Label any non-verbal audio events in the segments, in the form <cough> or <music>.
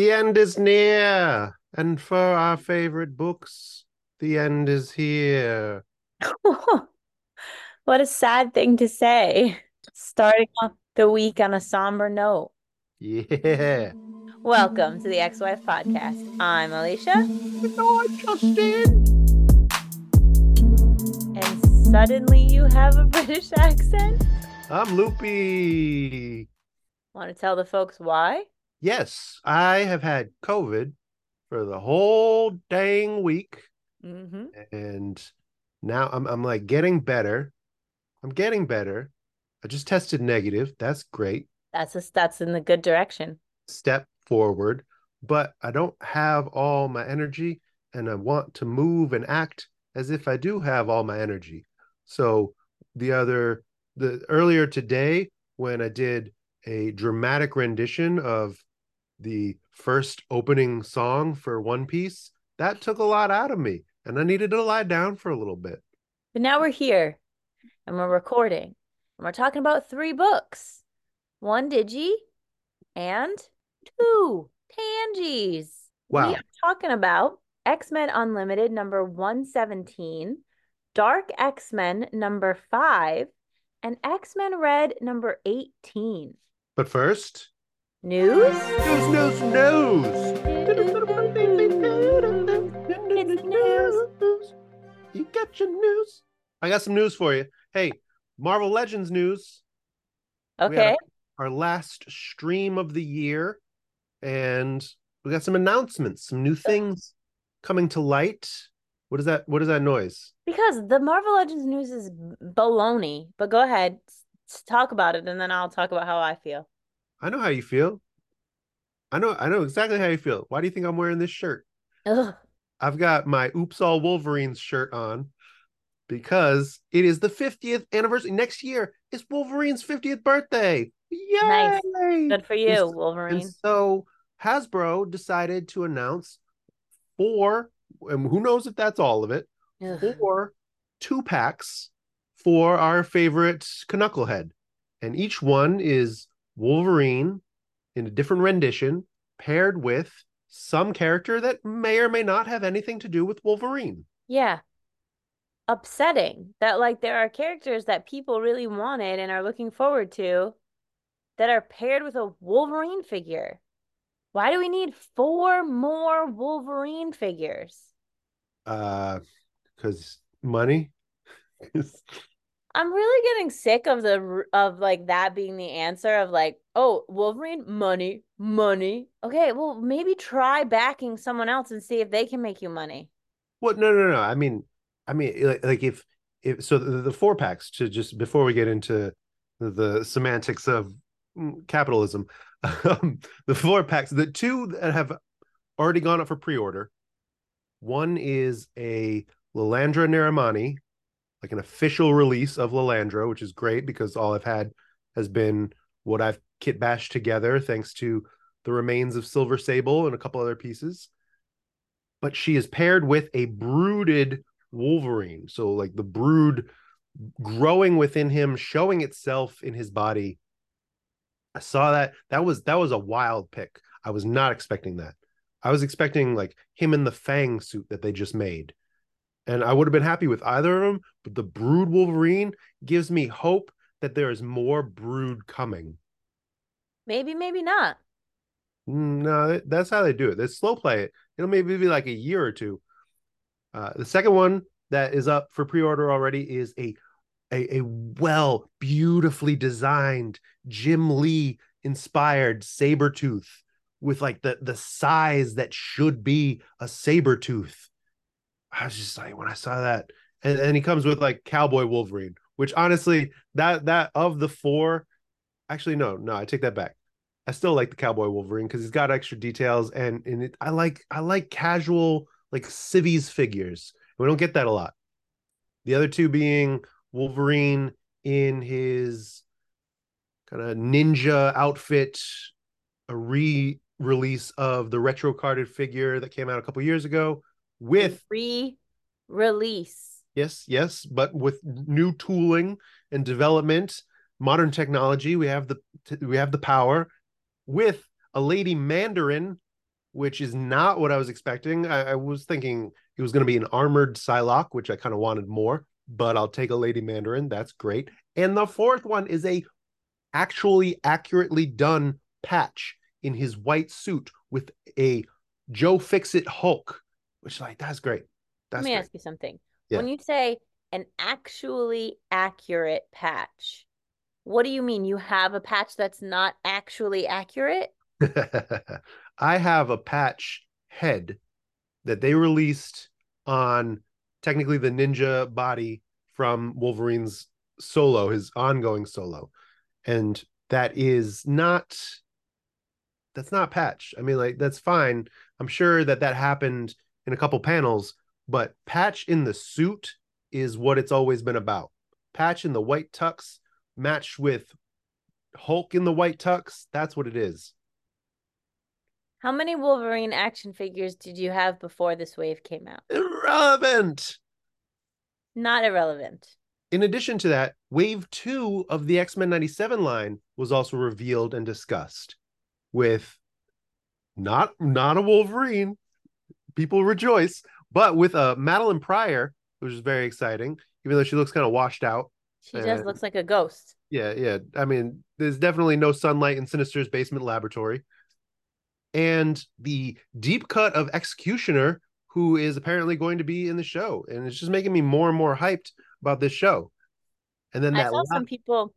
The end is near, and for our favorite books, the end is here. <laughs> what a sad thing to say. Starting off the week on a somber note. Yeah. Welcome to the Ex Wife Podcast. I'm Alicia. And I'm Justin. And suddenly you have a <laughs> British accent? I'm Loopy. Want to tell the folks why? Yes, I have had COVID for the whole dang week. Mm-hmm. And now I'm I'm like getting better. I'm getting better. I just tested negative. That's great. That's a, that's in the good direction. Step forward, but I don't have all my energy and I want to move and act as if I do have all my energy. So the other the earlier today when I did a dramatic rendition of the first opening song for One Piece, that took a lot out of me and I needed to lie down for a little bit. But now we're here and we're recording and we're talking about three books one Digi and two Tangies. Wow. We are talking about X Men Unlimited number 117, Dark X Men number five, and X Men Red number 18. But first, News? news, news, It's news. You got your news. I got some news for you. Hey, Marvel Legends news. Okay. our last stream of the year, and we got some announcements, some new things coming to light. What is that? What is that noise? Because the Marvel Legends news is baloney. But go ahead, talk about it, and then I'll talk about how I feel. I know how you feel. I know. I know exactly how you feel. Why do you think I'm wearing this shirt? Ugh. I've got my Oops All Wolverines shirt on because it is the 50th anniversary. Next year is Wolverine's 50th birthday. Yay! Nice. Good for you, And Wolverine. And so Hasbro decided to announce four, and who knows if that's all of it, Ugh. four two packs for our favorite Knucklehead. And each one is Wolverine in a different rendition, paired with some character that may or may not have anything to do with Wolverine. Yeah. Upsetting that like there are characters that people really wanted and are looking forward to that are paired with a Wolverine figure. Why do we need four more Wolverine figures? Uh because money. <laughs> I'm really getting sick of the of like that being the answer of like, oh, Wolverine, money, money. Okay, well, maybe try backing someone else and see if they can make you money. What? No, no, no. I mean, I mean, like, like if if so, the, the four packs to just before we get into the, the semantics of mm, capitalism, <laughs> um, the four packs, the two that have already gone up for pre-order. One is a Lilandra Neramani, like an official release of Lilandra, which is great because all I've had has been what I've kit bashed together thanks to the remains of Silver Sable and a couple other pieces but she is paired with a brooded Wolverine. So like the brood growing within him, showing itself in his body. I saw that. That was that was a wild pick. I was not expecting that. I was expecting like him in the Fang suit that they just made. And I would have been happy with either of them, but the brood Wolverine gives me hope that there is more brood coming. Maybe, maybe not. Mm, No, that's how they do it. They slow play it. It'll maybe be like a year or two. Uh, the second one that is up for pre-order already is a a, a well, beautifully designed Jim Lee inspired Sabretooth with like the the size that should be a Sabretooth. I was just like when I saw that, and, he comes with like Cowboy Wolverine, which honestly, that that of the four, actually no, no, I take that back. I still like the Cowboy Wolverine because he's got extra details and and it, I like I like casual like civvies figures. We don't get that a lot. The other two being Wolverine in his kind of ninja outfit, a re-release of the retro carded figure that came out a couple years ago with re-release. yes, yes, but with new tooling and development, modern technology. We have the we have the power with a lady Mandarin which is not what I was expecting. I, I was thinking it was going to be an armored Psylocke, which I kind of wanted more, but I'll take a Lady Mandarin. That's great. And the fourth one is a actually accurately done Patch in his white suit with a Joe Fixit Hulk, which like that's great. That's Let me great. ask you something. Yeah. When you say an actually accurate Patch, what do you mean? You have a Patch that's not actually accurate? <laughs> I have a Patch head that they released on technically the ninja body from Wolverine's solo, his ongoing solo. And that is not that's not Patch. I mean like that's fine. I'm sure that that happened in a couple panels, but Patch in the suit is what it's always been about. Patch in the white tux matched with Hulk in the white tux, that's what it is. How many Wolverine action figures did you have before this wave came out? Irrelevant. Not irrelevant. In addition to that, wave two of the X Men 97 line was also revealed and discussed with not not a Wolverine. People rejoice, but with a Madelyne Pryor, which is very exciting, even though she looks kind of washed out. She just Uh, looks like a ghost. Yeah, yeah. I mean, there's definitely no sunlight in Sinister's basement laboratory. And the deep cut of Executioner, who is apparently going to be in the show. And it's just making me more and more hyped about this show. And then I saw some people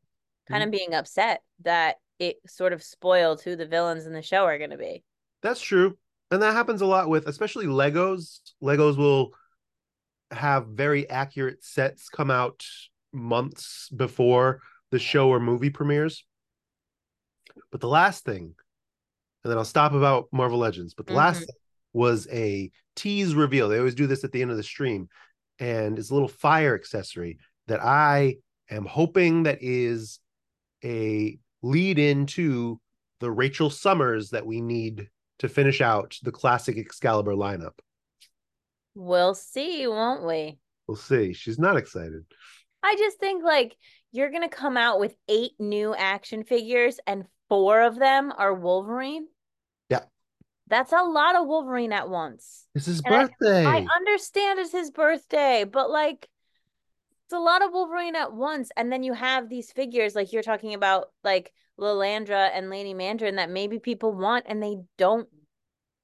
kind of being upset that it sort of spoiled who the villains in the show are going to be. that's true. And that happens a lot with especially Legos. Legos will have very accurate sets come out months before the show or movie premieres. But the last thing, and then I'll stop about Marvel Legends, but the last Mhm. thing was a tease reveal. They always do this at the end of the stream, and it's a little fire accessory that I am hoping that is a lead into the Rachel Summers that we need to finish out the classic Excalibur lineup. We'll see, won't we? We'll see. She's not excited. I just think like you're going to come out with eight new action figures and four of them are Wolverine. Yeah. That's a lot of Wolverine at once. It's his And I- birthday. I understand it's his birthday, but like it's a lot of Wolverine at once. And then you have these figures like you're talking about, like Lilandra and Lady Mandarin, that maybe people want and they don't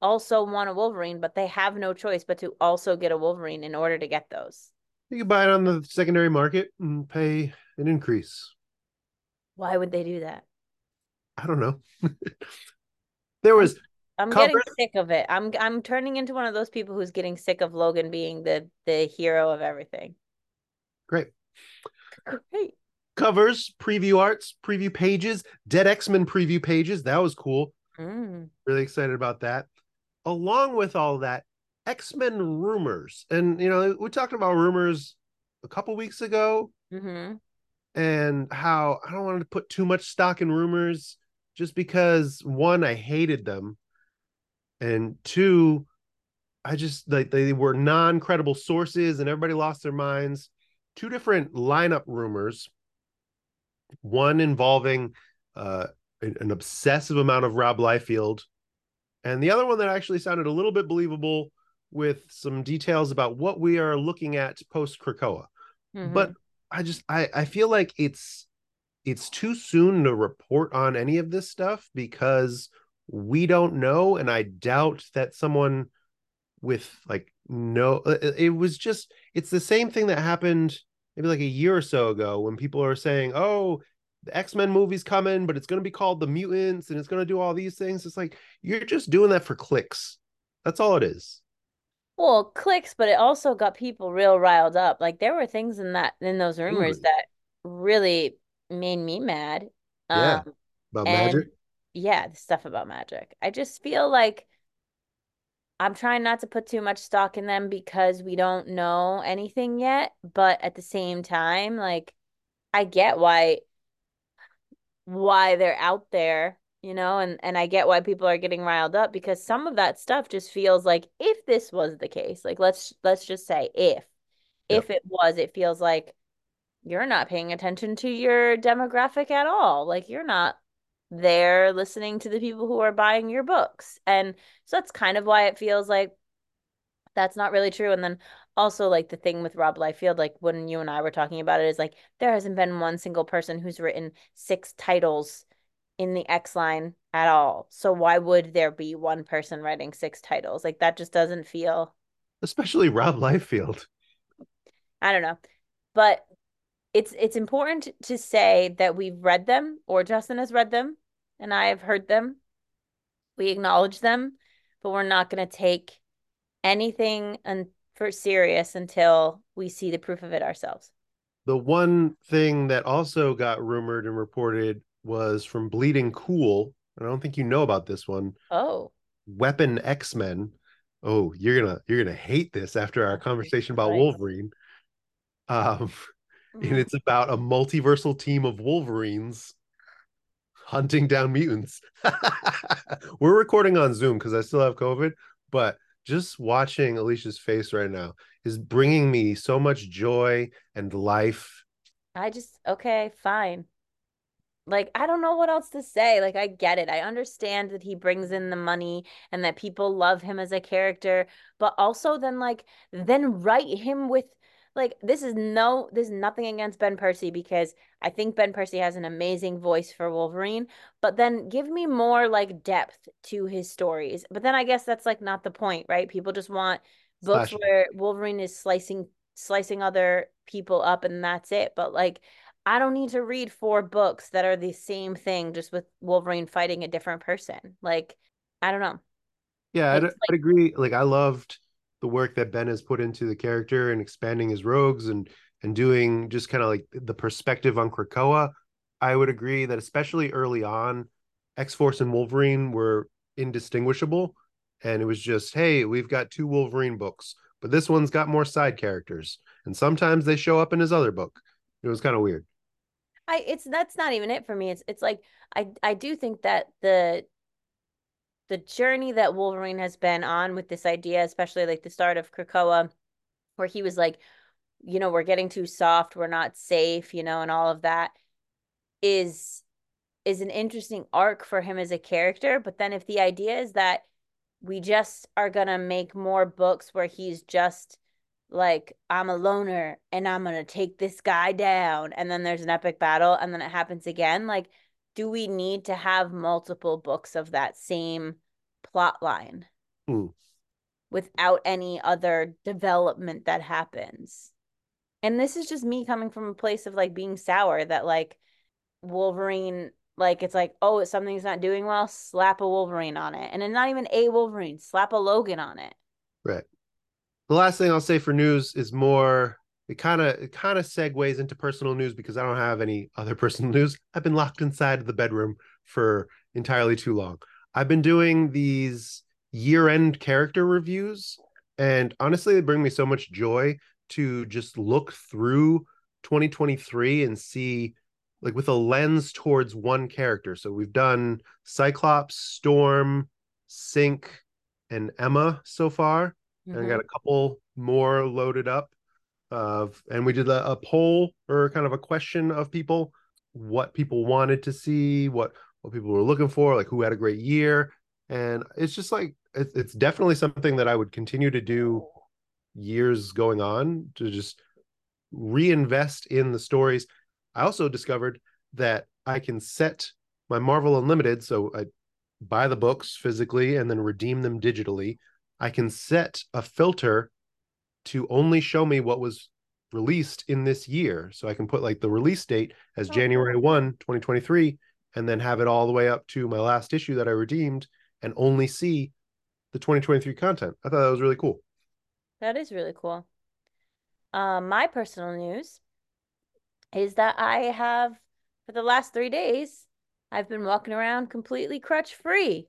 also want a Wolverine, but they have no choice but to also get a Wolverine in order to get those. you can buy it on the secondary market and pay an increase. Why would they do that? I don't know. <laughs> there was I'm getting sick of it. I'm I'm turning into one of those people who's getting sick of Logan being the the hero of everything. Great Great. covers, preview arts, preview pages, Dead X-Men preview pages. That was cool. Mm. Really excited about that. Along with all that, X-Men rumors. And you know, we talked about rumors a couple weeks ago hmm and how I don't want to put too much stock in rumors just because one, I hated them, and two, I just like they were non-credible sources and everybody lost their minds. Two different lineup rumors. One involving uh, an obsessive amount of Rob Liefeld, and the other one that actually sounded a little bit believable with some details about what we are looking at post Krakoa Mm-hmm. but I just I I feel like it's it's too soon to report on any of this stuff because we don't know and I doubt that someone with like no it, it was just it's the same thing that happened maybe like a year or so ago when people are saying oh the X-Men movie's coming but it's going to be called the mutants and it's going to do all these things it's like you're just doing that for clicks that's all it is Well, clicks, but it also got people real riled up. Like there were things in that in those rumors Angry. that really made me mad. Yeah. Um, about magic yeah, the stuff about magic. I just feel like I'm trying not to put too much stock in them because we don't know anything yet, but at the same time, like I get why why they're out there, you know, and and I get why people are getting riled up because some of that stuff just feels like if this was the case, like let's let's just say if Yep. if it was, it feels like you're not paying attention to your demographic at all. Like you're not they're listening to the people who are buying your books. And so that's kind of why it feels like that's not really true. And then also like the thing with Rob Liefeld, like when you and I were talking about it, is like there hasn't been one single person who's written six titles in the X line at all. So why would there be one person writing six titles? Like that just doesn't feel especially Rob Liefeld. I don't know. But it's it's important to say that we've read them or Justin has read them and I have heard them. We acknowledge them, but we're not going to take anything and for serious until we see the proof of it ourselves. The one thing that also got rumored and reported was from Bleeding Cool. I don't think you know about this one. Oh. Weapon X-Men. Oh, you're gonna you're gonna hate this after our <laughs> conversation about Wolverine. Um, mm-hmm. and it's about a multiversal team of Wolverines hunting down mutants. <laughs> We're recording on Zoom because I still have COVID, but just watching Alicia's face right now is bringing me so much joy and life. I just okay, fine. Like I don't know what else to say. Like I get it. I understand that he brings in the money and that people love him as a character, but also then like then write him with like this is no this is nothing against Ben Percy because I think Ben Percy has an amazing voice for Wolverine, but then give me more like depth to his stories. But then I guess that's like not the point, right? People just want books where Wolverine is slicing slicing other people up and that's it. But like I don't need to read four books that are the same thing just with Wolverine fighting a different person. Like I don't know. Yeah, I'd, like, I'd agree. Like I loved the work that Ben has put into the character and expanding his rogues and and doing just kind of like the perspective on Krakoa, I would agree that especially early on, X Force and Wolverine were indistinguishable. And it was just, hey, we've got two Wolverine books, but this one's got more side characters. And sometimes they show up in his other book. It was kind of weird. I it's that's not even it for me. It's it's like I I do think that the the journey that Wolverine has been on with this idea, especially like the start of Krakoa, where he was like, you know, we're getting too soft, we're not safe, you know, and all of that is is an interesting arc for him as a character. But then if the idea is that we just are gonna make more books where he's just like I'm a loner and I'm gonna take this guy down, and then there's an epic battle, and then it happens again, like do we need to have multiple books of that same plot line mm. without any other development that happens? And this is just me coming from a place of like being sour that like Wolverine like it's like oh something's not doing well slap a wolverine on it and then not even a wolverine slap a logan on it right the last thing i'll say for news is more it kind of it kind of segues into personal news because I don't have any other <laughs> personal news. I've been locked inside the bedroom for entirely too long. I've been doing these year-end character reviews and honestly they bring me so much joy to just look through 2023 and see like with a lens towards one character. So we've done Cyclops, Storm, Synch, and Emma so far. Mm-hmm. And I got a couple more loaded up of and we did a, a, poll or kind of a question of people what people wanted to see what what people were looking for like who had a great year. And it's just like it's, it's definitely something that i would continue to do years going on to just reinvest in the stories. I also discovered that i can set my marvel unlimited so i buy the books physically and then redeem them digitally. I can set a filter to only show me what was released in this year. So I can put like the release date as oh, January 1, 2023, and then have it all the way up to my last issue that I redeemed and only see the 2023 content. I thought that was really cool. That is really cool. Um, my personal news is that I have, for the last three days, I've been walking around completely crutch free.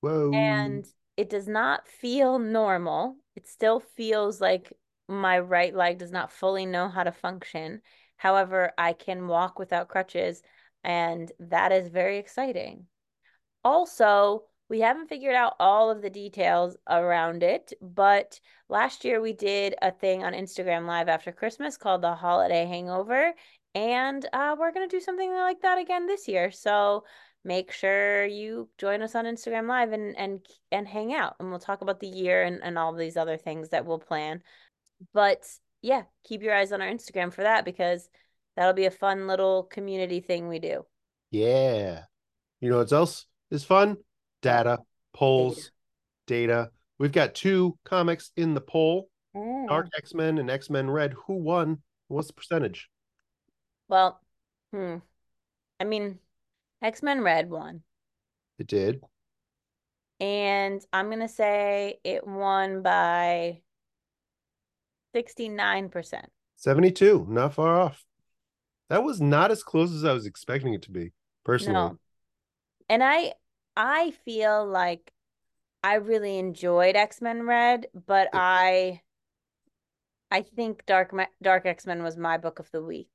Whoa. And it does not feel normal. It still feels like my right leg does not fully know how to function. However, I can walk without crutches, and that is very exciting. Also, we haven't figured out all of the details around it, but last year we did a thing on Instagram Live after Christmas called the Holiday Hangover, and uh, we're going to do something like that again this year. So make sure you join us on Instagram Live and and and hang out, and we'll talk about the year and and all these other things that we'll plan. But yeah, keep your eyes on our Instagram for that because that'll be a fun little community thing we do. Yeah. You know what else is fun? Data, polls, data. We've got two comics in the poll mm. Dark X Men and X Men Red. Who won? What's the percentage? Well, hmm. I mean, X Men Red won. It did. And I'm going to say it won by 69%. 72, not far off. That was not as close as I was expecting it to be, personally. No. And I I feel like I really enjoyed X-Men Red, but I I think Dark Dark X-Men was my book of the week.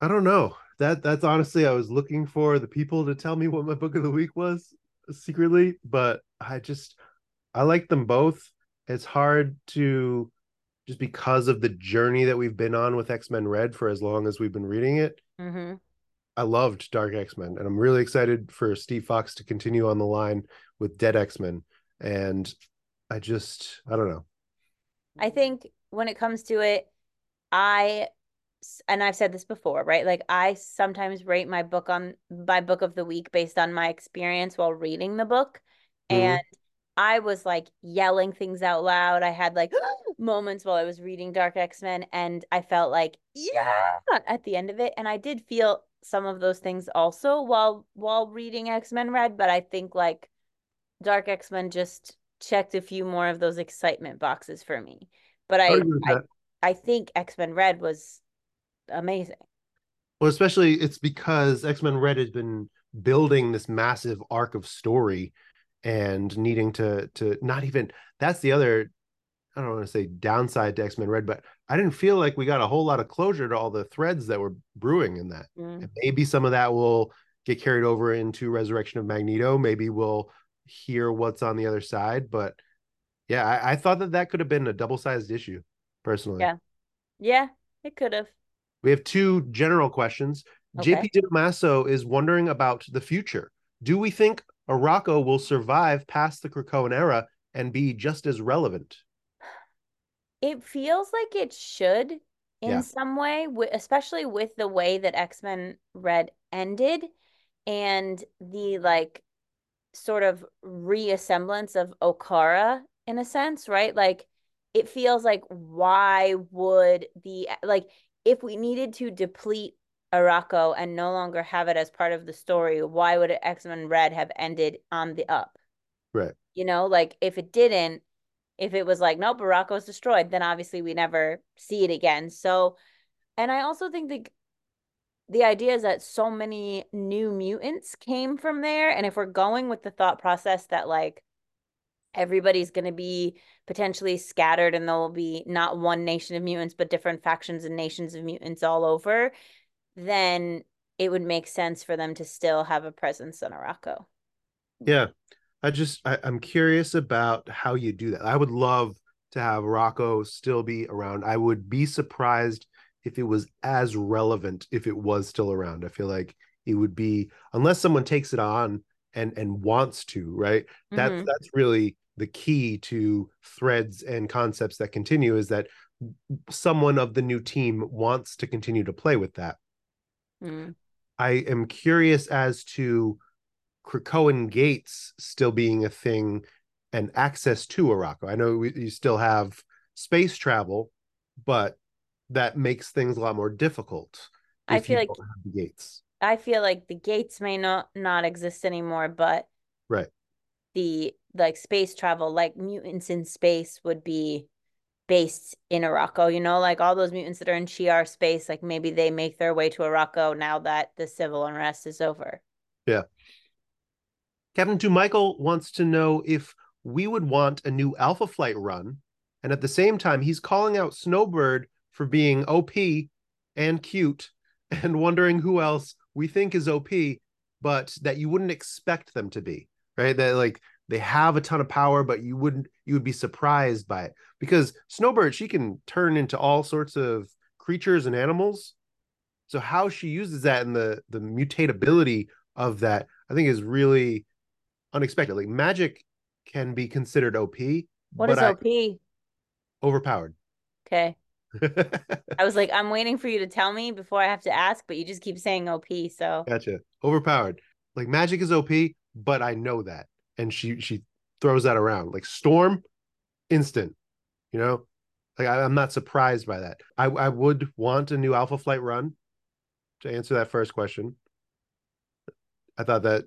I don't know. That that's honestly I was looking for the people to tell me what my book of the week was secretly, but I just I like them both. It's hard to just because of the journey that we've been on with X-Men Red for as long as we've been reading it. Mm-hmm. I loved Dark X-Men and I'm really excited for Steve Foxe to continue on the line with Dead X-Men and I just I don't know. I think when it comes to it, I and I've said this before, right? Like I sometimes rate my book on my book of the week based on my experience while reading the book. Mm-hmm. And I was like yelling things out loud. I had like <gasps> moments while I was reading Dark X-Men and I felt like yeah at the end of it and I did feel some of those things also while while reading X-Men Red, but I think like Dark X-Men just checked a few more of those excitement boxes for me. But I I, I think X-Men Red was amazing. Well, especially it's because X-Men Red has been building this massive arc of story and needing to to not even that's the other I don't want to say downside to X-Men Red, but I didn't feel like we got a whole lot of closure to all the threads that were brewing in that. Mm. maybe some of that will get carried over into Resurrection of Magneto. Maybe we'll hear what's on the other side. But yeah, I, I thought that that could have been a double-sized issue, personally. Yeah, yeah, it could have. We have two general questions. Okay. JP DiMasso is wondering about the future. Do we think Arakko will survive past the Krakoan era and be just as relevant? It feels like it should in yeah. some way, especially with the way that X Men Red ended and the like sort of reassemblance of Arakko in a sense, right? Like it feels like why would the like if we needed to deplete Arakko and no longer have it as part of the story, why would X Men Red have ended on the up? Right. You know, like if it didn't, if it was like, nope, Arakko's destroyed, then obviously we never see it again. So, and I also think the the idea is that so many new mutants came from there. And if we're going with the thought process that like everybody's going to be potentially scattered and there will be not one nation of mutants, but different factions and nations of mutants all over, then it would make sense for them to still have a presence in Arakko. Yeah. I just I, am curious about how you do that. I would love to have Arakko still be around. I would be surprised if it was as relevant if it was still around. I feel like it would be unless someone takes it on and and wants to, right? That's mm-hmm. that's really the key to threads and concepts that continue is that someone of the new team wants to continue to play with that. Mm. I am curious as to Krakoan gates still being a thing and access to Arakko. I know we, you still have space travel, but that makes things a lot more difficult. I feel like the gates. I feel like the gates may not not exist anymore, but right the like space travel, like mutants in space, would be based in Arakko. You know, like all those mutants that are in Shi'ar space, like maybe they make their way to Arakko now that the civil unrest is over. Yeah. Captain Two Michael wants to know if we would want a new Alpha Flight run, and at the same time, he's calling out Snowbird for being OP and cute, <laughs> and wondering who else we think is OP, but that you wouldn't expect them to be. Right? That like they have a ton of power, but you wouldn't you would be surprised by it because Snowbird she can turn into all sorts of creatures and animals. So how she uses that and the the mutatability of that, I think is really unexpected. Like magic can be considered OP. What is OP? I, overpowered. Okay. <laughs> I was like, I'm waiting for you to tell me before I have to ask, but you just keep saying OP. So gotcha. Overpowered. Like magic is OP, but I know that. And she she throws that around. Like storm, instant. You know? Like I, am not surprised by that. I, I would want a new Alpha Flight run to answer that first question. I thought that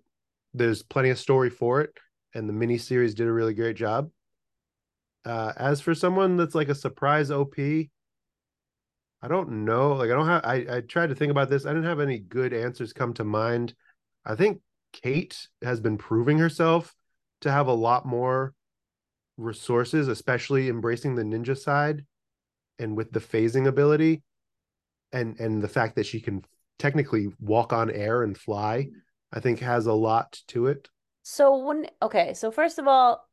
there's plenty of story for it, and the mini series did a really great job. Uh, as for someone that's like a surprise OP, I don't know. Like I don't have. I I tried to think about this. I didn't have any good answers come to mind. I think Kate has been proving herself to have a lot more resources, especially embracing the ninja side, and with the phasing ability, and and the fact that she can technically walk on air and fly. I think has a lot to it. So when okay, so first of all,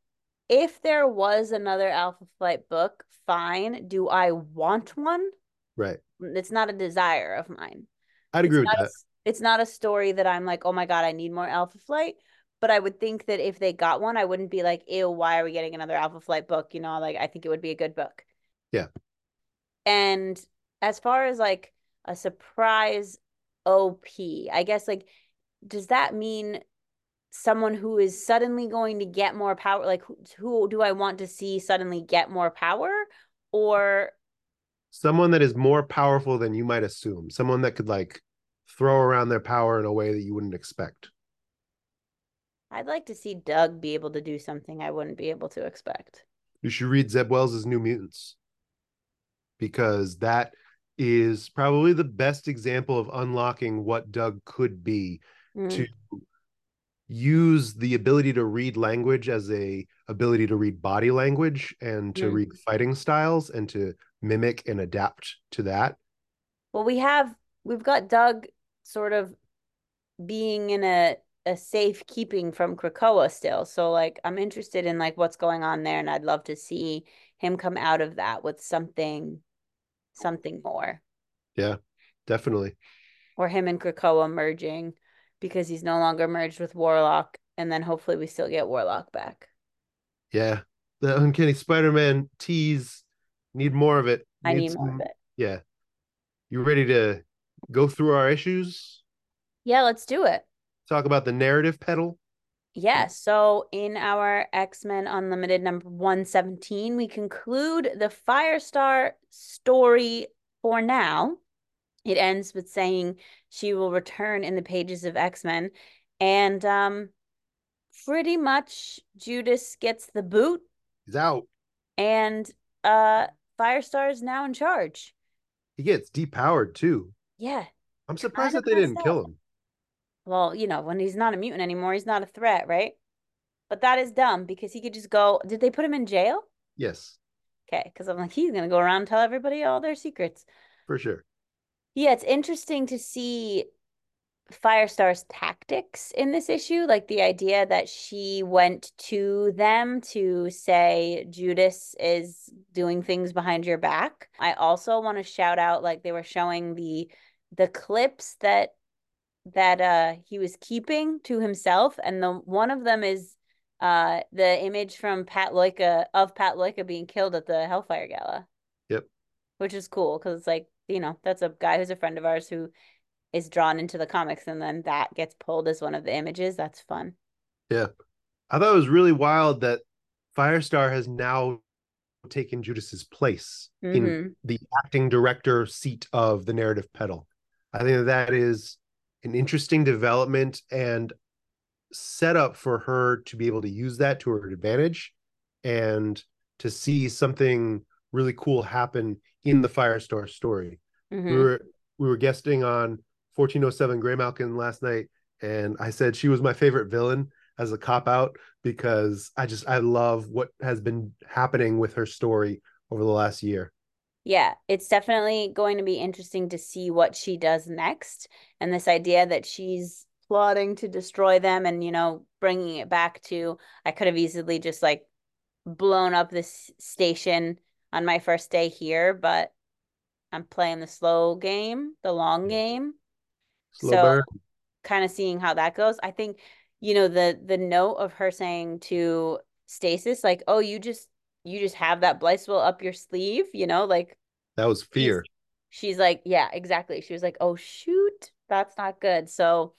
if there was another Alpha Flight book, fine. Do I want one? Right. It's not a desire of mine. I'd agree it's with that. It's not a story that I'm like, oh my God, I need more Alpha Flight. But I would think that if they got one, I wouldn't be like, ew, why are we getting another Alpha Flight book? You know, like I think it would be a good book. Yeah. And as far as like a surprise OP, I guess like, does that mean someone who is suddenly going to get more power? Like, who, who do I want to see suddenly get more power? Or someone that is more powerful than you might assume, someone that could like throw around their power in a way that you wouldn't expect. I'd like to see Doug be able to do something I wouldn't be able to expect. You should read Zeb Wells' New Mutants because that is probably the best example of unlocking what Doug could be mm. to use the ability to read language as a ability to read body language and to mm. read fighting styles and to mimic and adapt to that well we have we've got doug sort of being in a a safe keeping from krakoa still so like i'm interested in like what's going on there and i'd love to see him come out of that with something something more yeah definitely or him and krakoa merging because he's no longer merged with warlock and then hopefully we still get warlock back yeah the uncanny spider-man tease Need more of it. Need I need some, more of it. Yeah. You ready to go through our issues? Yeah, let's do it. Talk about the narrative pedal. Yes. Yeah, so in our X Men Unlimited number 117, we conclude the Firestar story for now. It ends with saying she will return in the pages of X Men. And um, pretty much Judas gets the boot. He's out. And uh, Firestar is now in charge. He gets depowered too. Yeah. I'm surprised that they didn't up. kill him. Well, you know, when he's not a mutant anymore, he's not a threat, right? But that is dumb because he could just go. Did they put him in jail? Yes. Okay, because I'm like, he's gonna go around and tell everybody all their secrets. For sure. Yeah, it's interesting to see Firestar's tactics in this issue, like the idea that she went to them to say Judas is doing things behind your back. I also want to shout out like they were showing the the clips that that uh he was keeping to himself and the one of them is uh the image from Pat Loika of Pat Loika being killed at the Hellfire Gala. Yep. Which is cool cuz it's like, you know, that's a guy who's a friend of ours who is drawn into the comics and then that gets pulled as one of the images. That's fun. Yeah. I thought it was really wild that Firestar has now taken Judas's place mm-hmm. in the acting director seat of the narrative pedal. I think that that is an interesting development and setup for her to be able to use that to her advantage and to see something really cool happen in the Firestar story. Mm-hmm. We were we were guesting on 1407 Graymalkin last night, and I said she was my favorite villain as a cop out because I just I love what has been happening with her story over the last year. Yeah, it's definitely going to be interesting to see what she does next. And this idea that she's plotting to destroy them and, you know, bringing it back to, I could have easily just like blown up this station on my first day here, but I'm playing the slow game, the long game. Slow so kind of seeing how that goes. I think you know, the the note of her saying to Stasis, like, oh, you just you just have that Blythesville up your sleeve, you know, like that was fear. She's, she's like, yeah, exactly. She was like, oh shoot, that's not good. So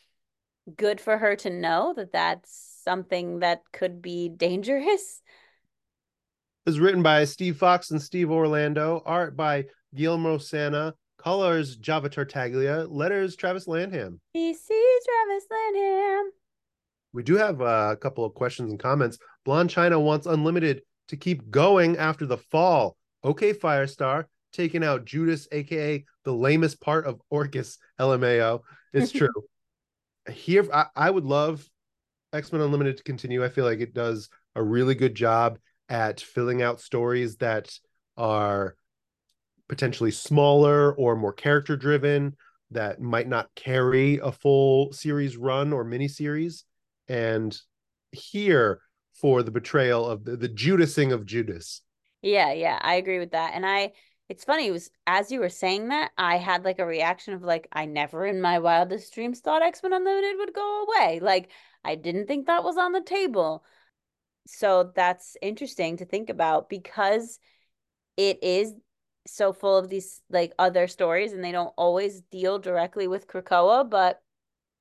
good for her to know that that's something that could be dangerous. It was written by Steve Foxe and Steve Orlando, art by Guillermo Sanna, colors Java Tartaglia, letters Travis Lanham. He sees Travis Lanham. We do have uh, a couple of questions and comments. Blonde China wants Unlimited to keep going after the fall. Okay, Firestar, taking out Judas, aka the lamest part of Orchis LMAO. It's <laughs> true. Here, I, I would love X Men Unlimited to continue. I feel like it does a really good job at filling out stories that are potentially smaller or more character driven that might not carry a full series run or mini series and here for the betrayal of the, the Judasing of Judas. Yeah, yeah, I agree with that. And I it's funny, it was as you were saying that, I had like a reaction of like, I never in my wildest dreams thought X-Men Unlimited would go away. Like, I didn't think that was on the table. So that's interesting to think about because it is so full of these like other stories and they don't always deal directly with Krakoa, but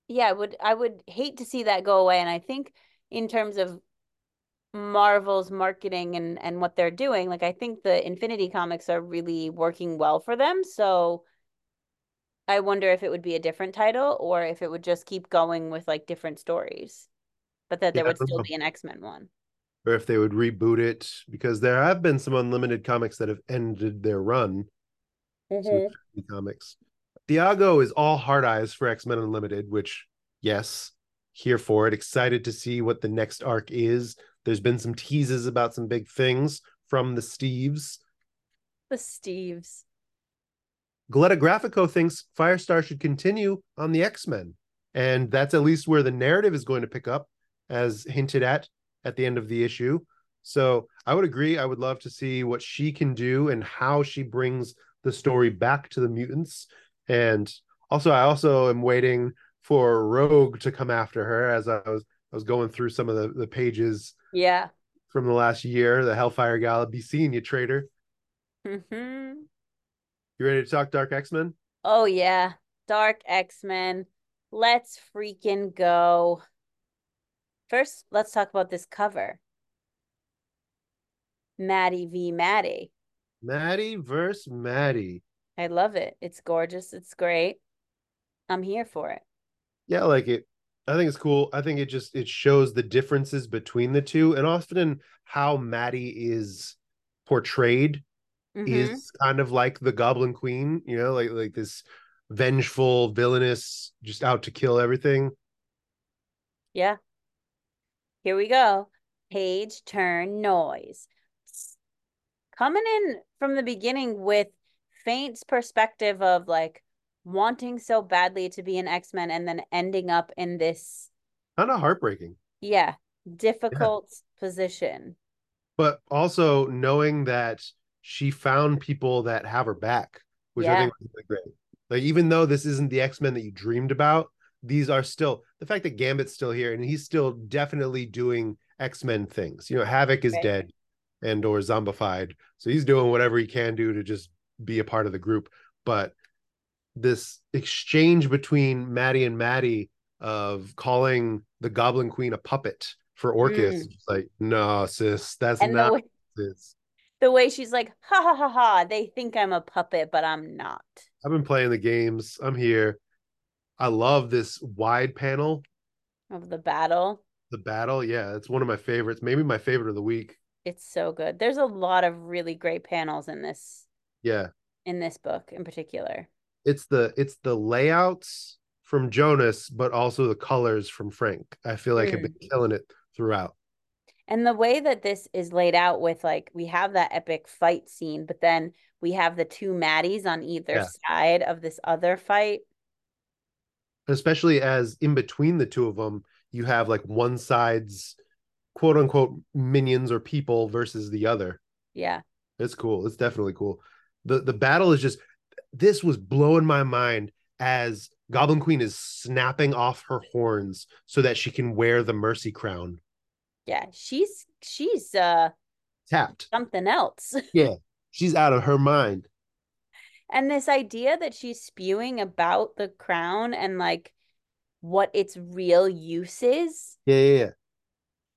yeah, I would I would hate to see that go away. And I think in terms of Marvel's marketing and and what they're doing, like I think the Infinity comics are really working well for them. So I wonder if it would be a different title or if it would just keep going with like different stories, but that there yeah, would still be an X Men one. Or if they would reboot it, because there have been some unlimited comics that have ended their run. Mm-hmm. Comics. Thiago is all hard eyes for X Men Unlimited, which, yes, here for it. Excited to see what the next arc is. There's been some teases about some big things from the Steves. The Steves. Galetta Grafico thinks Firestar should continue on the X Men. And that's at least where the narrative is going to pick up, as hinted at at the end of the issue. So I would agree. I would love to see what she can do and how she brings the story back to the mutants and also, I also am waiting for Rogue to come after her as I was I was going through some of the, the pages. Yeah. From the last year, the Hellfire Gala. Be seeing you, traitor. Mm-hmm. You ready to talk Dark X Men? Oh yeah, Dark X Men. Let's freaking go. First, let's talk about this cover. Maddie v. Maddie. Maddie versus Maddie. I love it. It's gorgeous. It's great. I'm here for it. Yeah, I like it. I think it's cool. I think it just it shows the differences between the two, and often how Maddie is portrayed mm-hmm. is kind of like the Goblin Queen. You know, like like this vengeful, villainous, just out to kill everything. Yeah. Here we go. Page turn noise. Coming in from the beginning with Faint's perspective of like wanting so badly to be an X-Men and then ending up in this kind of heartbreaking. Yeah, difficult yeah. position. But also knowing that she found people that have her back, which yeah. I think was really great. Like even though this isn't the X-Men that you dreamed about, these are still the fact that Gambit's still here and he's still definitely doing X-Men things. You know, Havok is right. dead and or zombified. So he's doing whatever he can do to just be a part of the group. But this exchange between Maddie and Maddie of calling the Goblin Queen a puppet for Orchis, mm. like, no, sis, that's and not way, sis. The way she's like, ha ha ha ha, they think I'm a puppet, but I'm not. I've been playing the games. I'm here. I love this wide panel of the battle. The battle, yeah, it's one of my favorites. Maybe my favorite of the week. It's so good. There's a lot of really great panels in this yeah. In this book in particular. It's the it's the layouts from Jonas, but also the colors from Frank. I feel like mm. I've been killing it throughout. And the way that this is laid out with like we have that epic fight scene, but then we have the two Maddies on either yeah. side of this other fight. Especially as in between the two of them, you have like one side's quote unquote minions or people versus the other. Yeah. It's cool. It's definitely cool the the battle is just this was blowing my mind as Goblin Queen is snapping off her horns so that she can wear the mercy crown. Yeah, she's she's uh tapped. Something else. <laughs> Yeah. She's out of her mind. And this idea that she's spewing about the crown and like what its real use is. Yeah, yeah, yeah.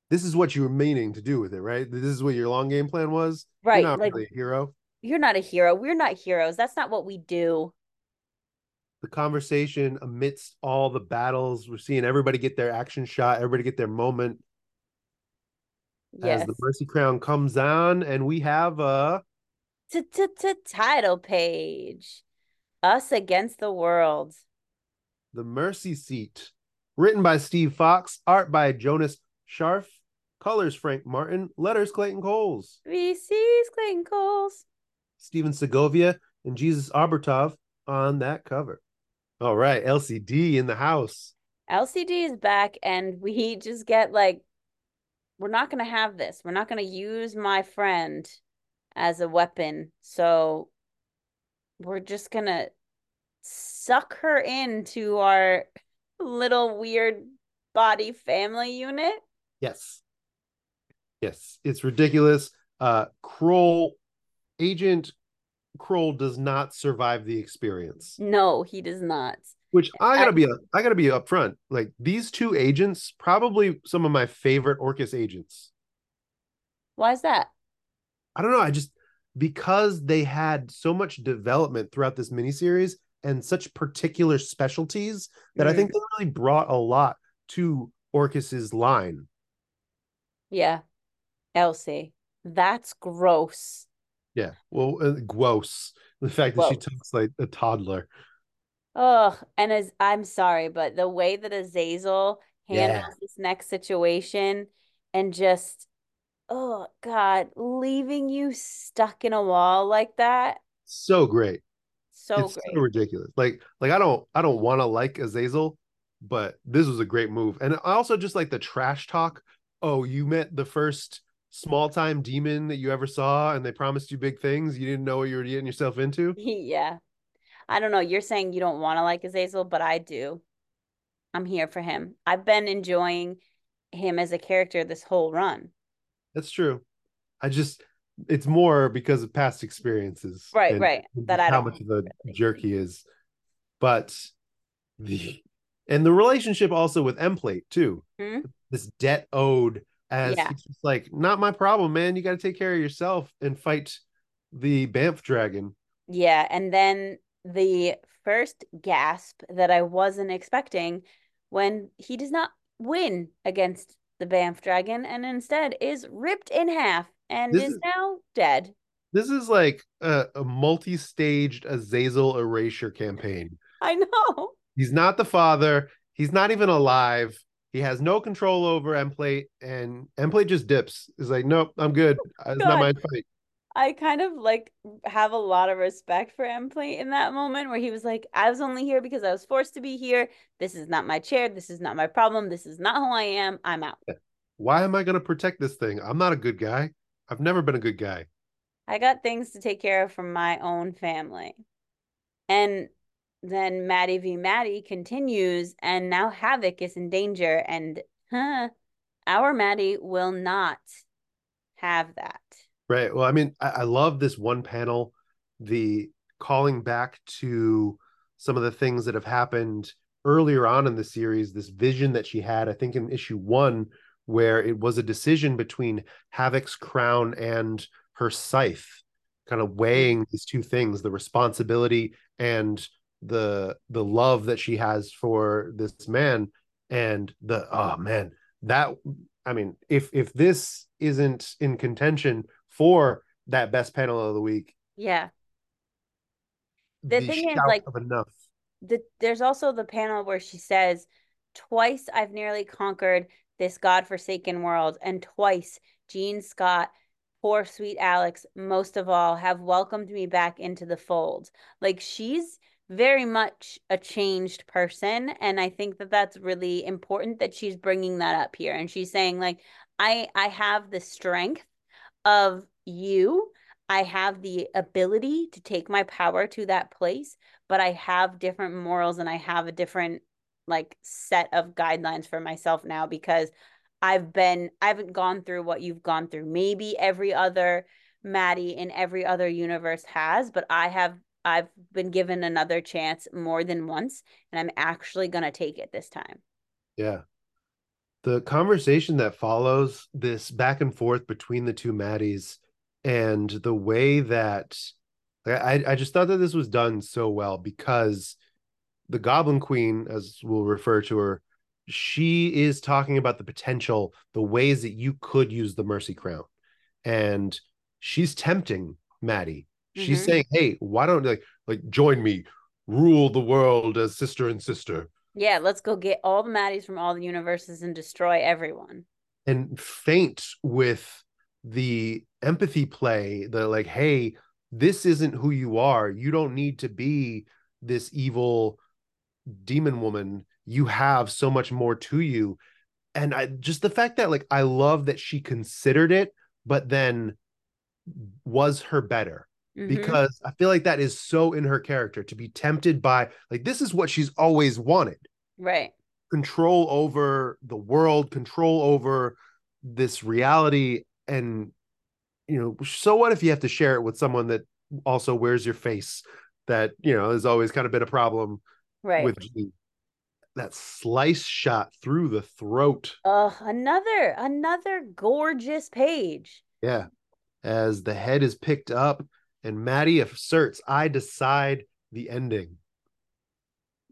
This is what you were meaning to do with it, right? This is what your long game plan was. Right. You're not like, really a hero. You're not a hero. We're not heroes. That's not what we do. The conversation amidst all the battles, we're seeing everybody get their action shot, everybody get their moment. Yes. As the Mercy Crown comes on, and we have a title page. Us against the world. The Mercy Seat. Written by Steve Foxe, art by Jonas Scharf, colors Frank Martin, letters Clayton Cowles. VC's Clayton Cowles. Stephen Segovia and Jesus Aburtov on that cover. All right, LCD in the house. LCD is back, and we just get like, we're not going to have this. We're not going to use my friend as a weapon. So we're just going to suck her into our little weird body family unit. Yes. Yes, it's ridiculous. Uh Kroll agent Kroll does not survive the experience. No, he does not. Which I gotta I, be I gotta be upfront. Like these two agents, probably some of my favorite Orchis agents. Why is that? I don't know. I just because they had so much development throughout this miniseries and such particular specialties that mm. I think they really brought a lot to Orchis's line. Yeah. Elsie. That's gross. Yeah. Well, uh, gross. The fact gross. that she talks like a toddler. Oh, and as I'm sorry, but the way that Azazel handles yeah. this next situation and just oh god, leaving you stuck in a wall like that. So great. So it's great. So ridiculous. Like like I don't I don't want to like Azazel, but this was a great move. And I also just like the trash talk. Oh, you met the first small time demon that you ever saw and they promised you big things. You didn't know what you were getting yourself into. <laughs> yeah. I don't know. You're saying you don't want to like Azazel, but I do. I'm here for him. I've been enjoying him as a character this whole run. That's true. I just it's more because of past experiences. Right, right. That I don't know how much of a jerk he is. But the and the relationship also with Emplate too. Mm-hmm. This debt owed as yeah. he's like, not my problem, man. You got to take care of yourself and fight the Bamf dragon. Yeah, and then the first gasp that I wasn't expecting when he does not win against the Bamf dragon and instead is ripped in half and this is, is now dead. This is like a, a multi-staged Azazel erasure campaign. I know. He's not the father. He's not even alive. He has no control over Emplate, and Emplate just dips. Is like, nope, I'm good. <laughs> It's God. not my fight. I kind of like have a lot of respect for Emplate in that moment where he was like, I was only here because I was forced to be here. This is not my chair. This is not my problem. This is not who I am. I'm out. Why am I going to protect this thing? I'm not a good guy. I've never been a good guy. I got things to take care of from my own family. And then Maddie v. Maddie continues, and now Havok is in danger, and huh, our Maddie will not have that. Right. Well, I mean, I, I love this one panel, the calling back to some of the things that have happened earlier on in the series, this vision that she had, I think in issue one, where it was a decision between Havok's crown and her scythe, kind of mm-hmm. weighing these two things, the responsibility and the the love that she has for this man and the oh man that i mean if if this isn't in contention for that best panel of the week. Yeah. The, the thing is, like, enough. The, there's also the panel where she says, Twice I've nearly conquered this God-forsaken world, and twice Jean Scott, poor sweet Alex, most of all, have welcomed me back into the fold. Like, she's very much a changed person and i think that that's really important that she's bringing that up here and she's saying like i i have the strength of you I have the ability to take my power to that place, but I have different morals and I have a different like set of guidelines for myself now because I've been I haven't gone through what you've gone through. Maybe every other Maddie in every other universe has, but I have I've been given another chance more than once and I'm actually going to take it this time. Yeah. The conversation that follows this back and forth between the two Maddies and the way that I, I just thought that this was done so well because the Goblin Queen, as we'll refer to her, she is talking about the potential, the ways that you could use the Mercy Crown. And she's tempting Maddie. She's mm-hmm. saying, Hey, why don't like like join me, rule the world as sister and sister. Yeah, let's go get all the Maddies from all the universes and destroy everyone. And Feint with the empathy play, the like, hey, this isn't who you are. You don't need to be this evil demon woman. You have so much more to you. And I just the fact that like I love that she considered it, but then was her better. Mm-hmm. Because I feel like that is so in her character to be tempted by like this is what she's always wanted. Right. Control over the world, control over this reality and you know, so what if you have to share it with someone that also wears your face that, you know, has always kind of been a problem right. with G. That slice shot through the throat. Oh, another, another gorgeous page. Yeah. As the head is picked up and Maddie asserts, I decide the ending.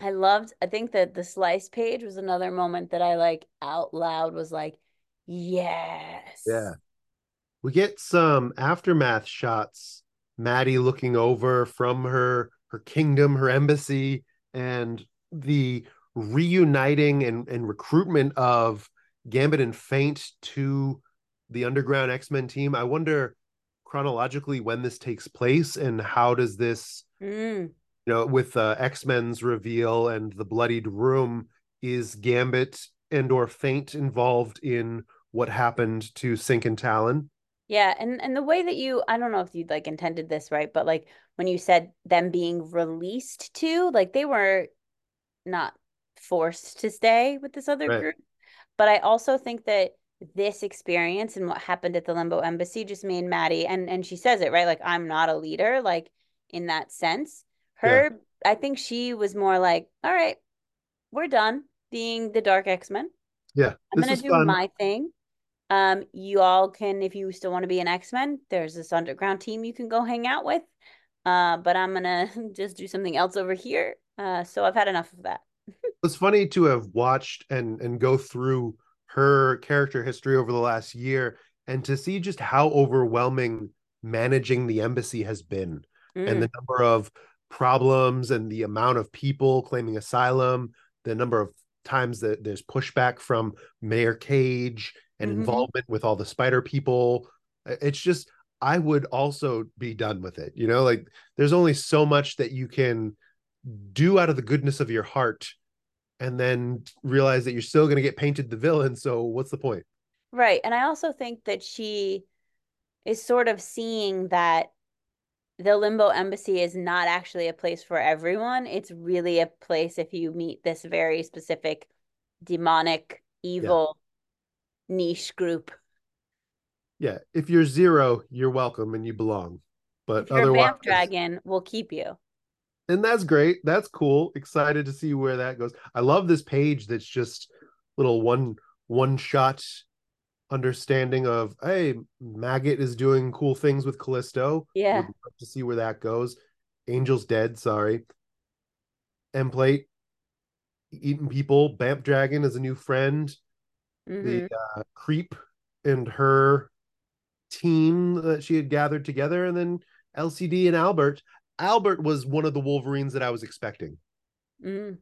I loved, I think that the slice page was another moment that I like out loud was like, yes. Yeah we get some aftermath shots maddie looking over from her her kingdom her embassy and the reuniting and, and recruitment of gambit and Feint to the underground x-men team i wonder chronologically when this takes place and how does this mm. you know with uh, x-men's reveal and the bloodied room is gambit and or Feint involved in what happened to Synch and Talon yeah, and and the way that you I don't know if you'd like intended this right, but like when you said them being released to, like they were not forced to stay with this other right. group. But I also think that this experience and what happened at the Limbo Embassy just made Maddie and and she says it, right? Like I'm not a leader, like in that sense. Her yeah. I think she was more like, all right, we're done being the Dark X-Men. Yeah. I'm gonna do fun. my thing um, you all can, if you still want to be an X Men, there's this underground team you can go hang out with. Uh, but I'm gonna <laughs> just do something else over here. Uh, so I've had enough of that. it's funny to have watched and and go through her character history over the last year and to see just how overwhelming managing the embassy has been mm. and the number of problems and the amount of people claiming asylum the number of times that there's pushback from mayor cage and mm-hmm. involvement with all the spider people it's just i would also be done with it you know like there's only so much that you can do out of the goodness of your heart and then realize that you're still going to get painted the villain so what's the point right and i also think that she is sort of seeing that the limbo embassy is not actually a place for everyone it's really a place if you meet this very specific demonic evil niche group. Yeah, if you're zero, you're welcome and you belong. But if otherwise, Bamf dragon, we'll keep you. And that's great. That's cool. Excited to see where that goes. I love this page that's just little one one shot understanding of hey, Maggot is doing cool things with Callisto. Yeah. to see where that goes. Angel's dead, sorry. Emplate eating people. Bamf Dragon is a new friend mm-hmm. the uh, creep and her team that she had gathered together, and then LCD and Albert. Albert was one of the Wolverines that I was expecting mm.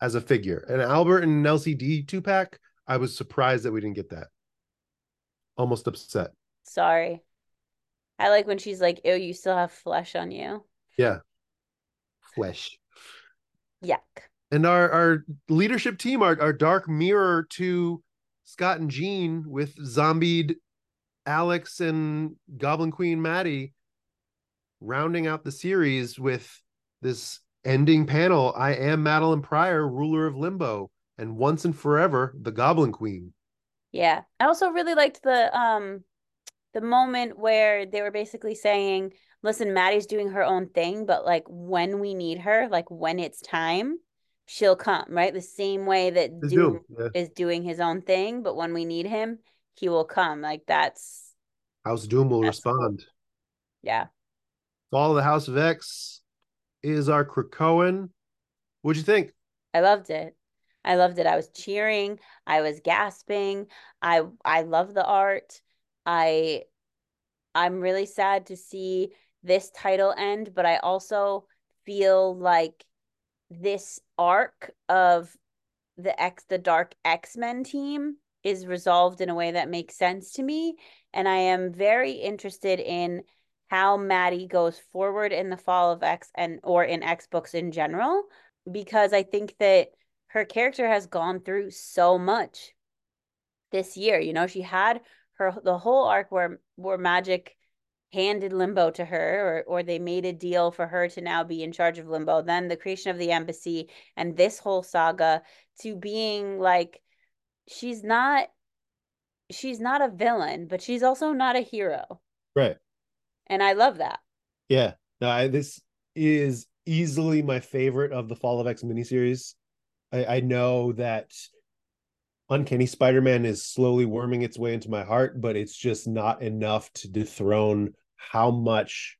as a figure, and Albert and an LCD two pack. I was surprised that we didn't get that. Almost upset. Sorry. I like when she's like, "Oh, you still have flesh on you." Yeah. Flesh. Yuck. And our our leadership team, our, our dark mirror to Scott and Jean with zombied Alex and Goblin Queen Maddie rounding out the series with this ending panel I am Madelyne Pryor, ruler of limbo, and once and forever, the Goblin Queen. Yeah. I also really liked the um the moment where they were basically saying, listen, Maddie's doing her own thing, but like when we need her, like when it's time, she'll come, right? The same way that Doom, Doom yeah. is doing his own thing, but when we need him, he will come. Like that's how's Doom will respond. Cool. Yeah. Fall of the House of X is our Krakoan. What'd you think? I loved it. I loved it. I was cheering. I was gasping. I I love the art. I I'm really sad to see this title end, but I also feel like this arc of the X the Dark X-Men team is resolved in a way that makes sense to me and I am very interested in how Maddie goes forward in the fall of X and or in X books in general because I think that her character has gone through so much this year. You know, she had her the whole arc where where Magik handed limbo to her or or they made a deal for her to now be in charge of limbo then the creation of the embassy and this whole saga to being like she's not she's not a villain but she's also not a hero right and i love that yeah no I, this is easily my favorite of the fall of x miniseries i i know that Uncanny Spider-Man is slowly worming its way into my heart, but it's just not enough to dethrone how much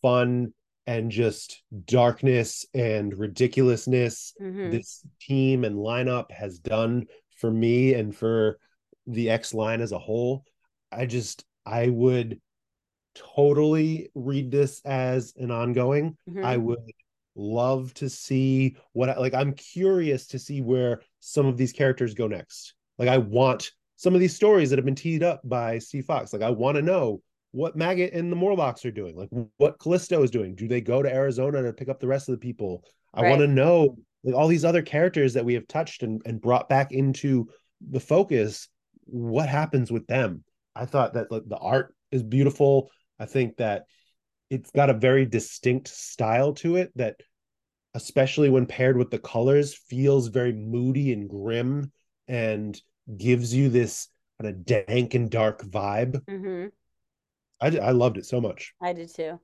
fun and just darkness and ridiculousness mm-hmm. this team and lineup has done for me and for the X line as a whole. I just I would totally read this as an ongoing. Mm-hmm. I would love to see what like I'm curious to see where some of these characters go next. Like I want some of these stories that have been teed up by Steve Foxe. Like I want to know what Maggot and the Morlocks are doing. Like what Callisto is doing. Do they go to Arizona to pick up the rest of the people? I right. want to know like all these other characters that we have touched and, and brought back into the focus. What happens with them? I thought that like the art is beautiful. I think that it's got a very distinct style to it that especially when paired with the colors feels very moody and grim and gives you this kind of dank and dark vibe mm-hmm. I, I loved it so much i did too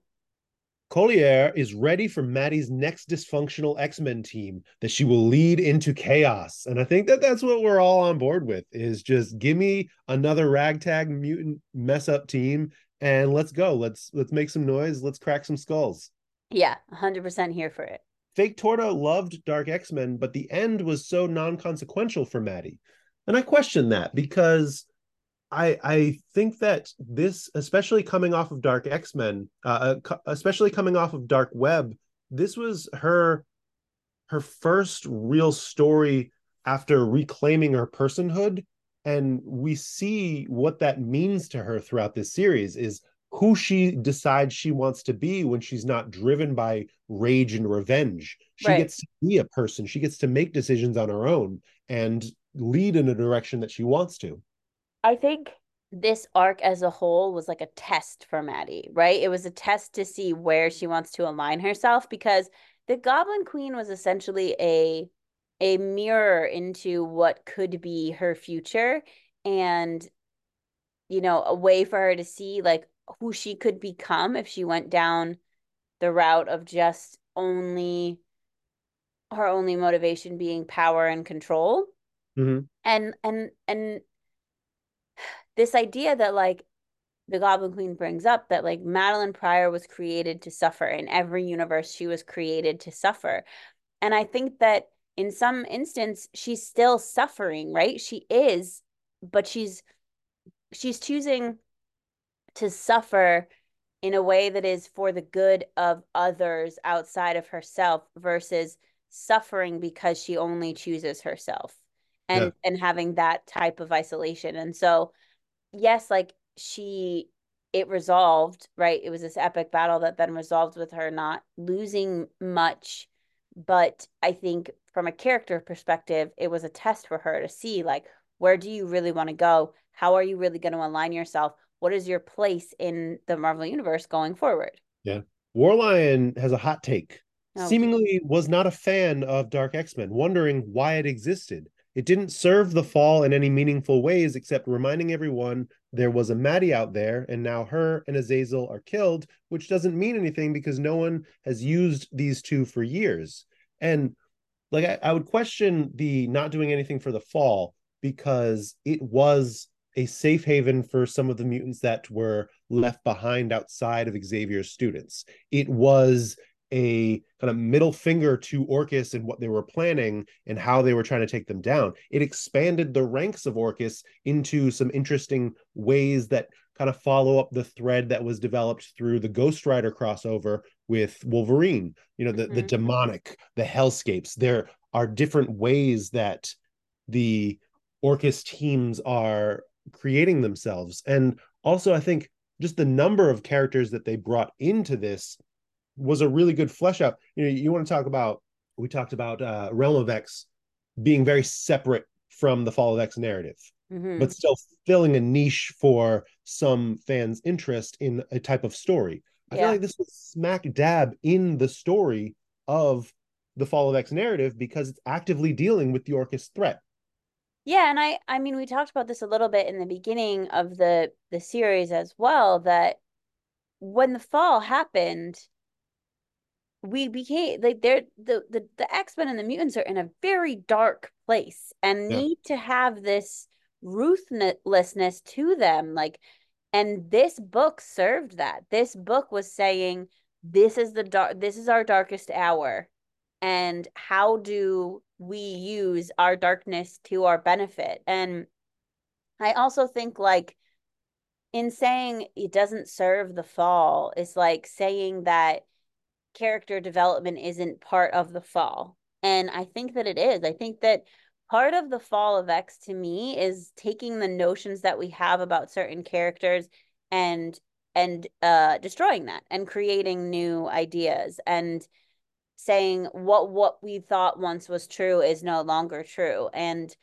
Collier is ready for Maddie's next dysfunctional X-Men team that she will lead into chaos. And I think that that's what we're all on board with is just give me another ragtag mutant mess up team and let's go. Let's let's make some noise. Let's crack some skulls. Yeah, 100% here for it. Fake Torta loved Dark X Men, but the end was so non consequential for Maddie. And I question that because I I think that this, especially coming off of Dark X Men, uh, uh especially coming off of Dark Web, this was her her first real story after reclaiming her personhood and we see what that means to her throughout this series is who she decides she wants to be when she's not driven by rage and revenge. She right. gets to be a person. She gets to make decisions on her own and lead in a direction that she wants to. I think this arc as a whole was like a test for Maddie, right? It was a test to see where she wants to align herself because the Goblin Queen was essentially a a mirror into what could be her future and you know a way for her to see like who she could become if she went down the route of just only her only motivation being power and control mm-hmm. and and and this idea that like the goblin queen brings up that like madelyne pryor was created to suffer in every universe she was created to suffer and i think that in some instance she's still suffering right? She is but she's she's choosing to suffer in a way that is for the good of others outside of herself versus suffering because she only chooses herself and yeah. and having that type of isolation. And so yes like she it resolved right? It was this epic battle that then resolved with her not losing much but i think from a character perspective, it was a test for her to see like where do you really want to go? How are you really going to align yourself? What is your place in the Marvel universe going forward? Yeah. Warlion has a hot take. Oh. Seemingly was not a fan of Dark X-Men, wondering why it existed. It didn't serve the fall in any meaningful ways except reminding everyone there was a Maddie out there, and now her and Azazel are killed, which doesn't mean anything because no one has used these two for years. And like I, I would question the not doing anything for the fall because it was a safe haven for some of the mutants that were left behind outside of Xavier's students. It was a kind of middle finger to Orchis and what they were planning and how they were trying to take them down. It expanded the ranks of Orchis into some interesting ways that kind of follow up the thread that was developed through the Ghost Rider crossover with Wolverine. You know, the mm-hmm. the demonic, the hellscapes. There are different ways that the Orchis teams are creating themselves. And also I think just the number of characters that they brought into this was a really good flesh out. You know, you want to talk about we talked about uh, Realm of X being very separate from the Fall of X narrative, mm-hmm. but still filling a niche for some fans' interest in a type of story. I yeah. feel like this was smack dab in the story of the Fall of X narrative because it's actively dealing with the Orchis threat. Yeah, and I I mean we talked about this a little bit in the beginning of the the series as well that when the fall happened, we became like they're the the, the x-men and the mutants are in a very dark place and yeah. need to have this ruthlessness to them like and this book served that this book was saying this is the dark this is our darkest hour and how do we use our darkness to our benefit and i also think like in saying it doesn't serve the fall is like saying that character development isn't part of the fall. And I think that it is. I think that part of the fall of X to me is taking the notions that we have about certain characters and and uh destroying that and creating new ideas and saying what what we thought once was true is no longer true. And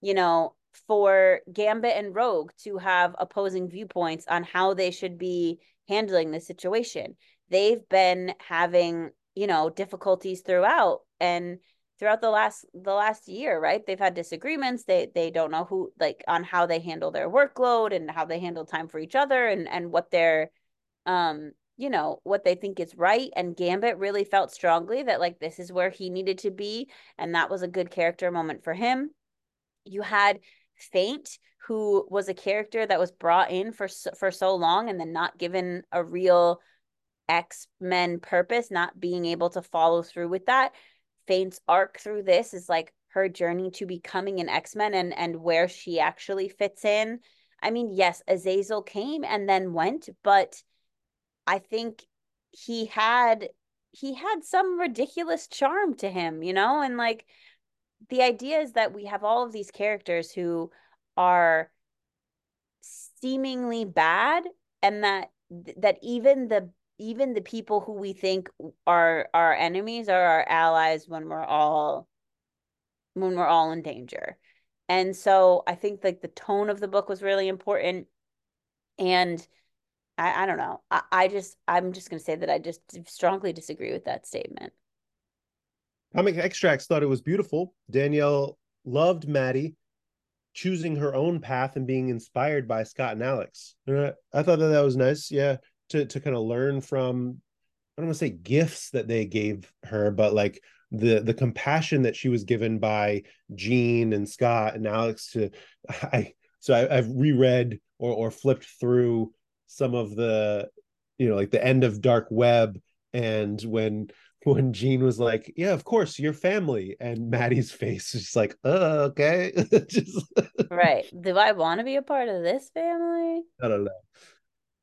you know for Gambit and Rogue to have opposing viewpoints on how they should be handling the situation. They've been having you know difficulties throughout and throughout the last the last year right? They've had disagreements. They they don't know who like on how they handle their workload and how they handle time for each other and and what their um you know what they think is right. And gambit really felt strongly that like this is where he needed to be and that was a good character moment for him. You had Feint who was a character that was brought in for for so long and then not given a real X-Men purpose, not being able to follow through with that. Feint's arc through this is like her journey to becoming an X-Men and and where she actually fits in. I mean, yes, Azazel came and then went, but I think he had he had some ridiculous charm to him, you know? And like the idea is that we have all of these characters who are seemingly bad and that that even the even the people who we think are our enemies are our allies when we're all when we're all in danger. And so I think like the tone of the book was really important. And I, I don't know. I, I just I'm just gonna say that I just strongly disagree with that statement. Comic Extracts thought it was beautiful. Danielle loved Maddie choosing her own path and being inspired by Scott and Alex. Uh, I thought that that was nice. Yeah, to to kind of learn from I don't want to say gifts that they gave her, but like the the compassion that she was given by Jean and Scott and Alex to I so I, have reread or or flipped through some of the you know like the end of Dark Web and when when Jean was like, "Yeah, of course, your family," and Maddie's face is just like, "Oh, okay." <laughs> just right. Do I want to be a part of this family? I don't know.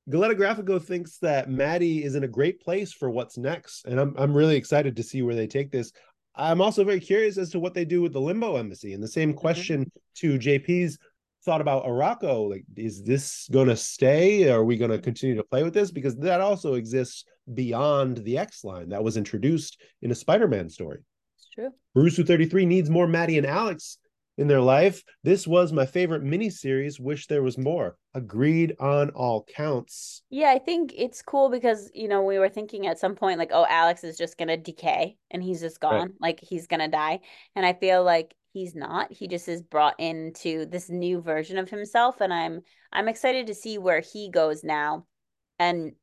Galetta Graphico thinks that Maddie is in a great place for what's next, and I'm I'm really excited to see where they take this. I'm also very curious as to what they do with the Limbo Embassy. And the same mm-hmm. question mm-hmm. to JP's thought about Arakko. Like, is this going to stay? Are we going to continue to play with this? Because that also exists beyond the X line that was introduced in a Spider-Man story. It's true. Bruce 33 needs more Maddie and Alex in their life. This was my favorite miniseries. Wish there was more. Agreed on all counts. Yeah, I think it's cool because, you know, we were thinking at some point, like, oh, Alex is just going to decay and he's just gone. Right. Like, he's going to die. And I feel like he's not. He just is brought into this new version of himself. And I'm, I'm excited to see where he goes now. And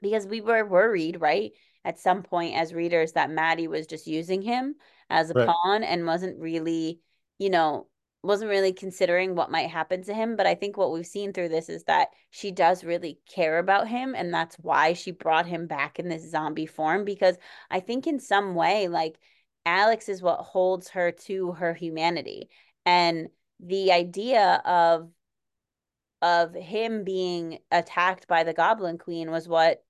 because we were worried, right? At some point as readers that Maddie was just using him as a right. pawn and wasn't really you know, wasn't really considering what might happen to him. But I think what we've seen through this is that she does really care about him. And that's why she brought him back in this zombie form. Because I think in some way, like Alex is what holds her to her humanity. And the idea of of him being attacked by the goblin queen was what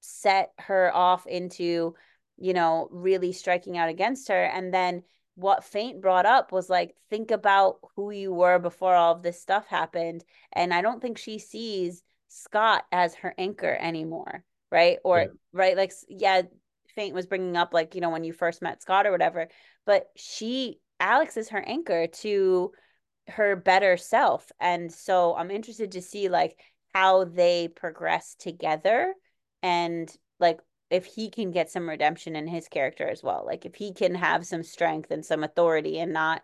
set her off into you know really striking out against her and then what Feint brought up was like, think about who you were before all of this stuff happened. And I don't think she sees Scott as her anchor anymore. Right. Or, yeah. right. Like, yeah, Feint was bringing up, like, you know, when you first met Scott or whatever, but she, Alex is her anchor to her better self. And so I'm interested to see, like, how they progress together and like if he can get some redemption in his character as well like if he can have some strength and some authority and not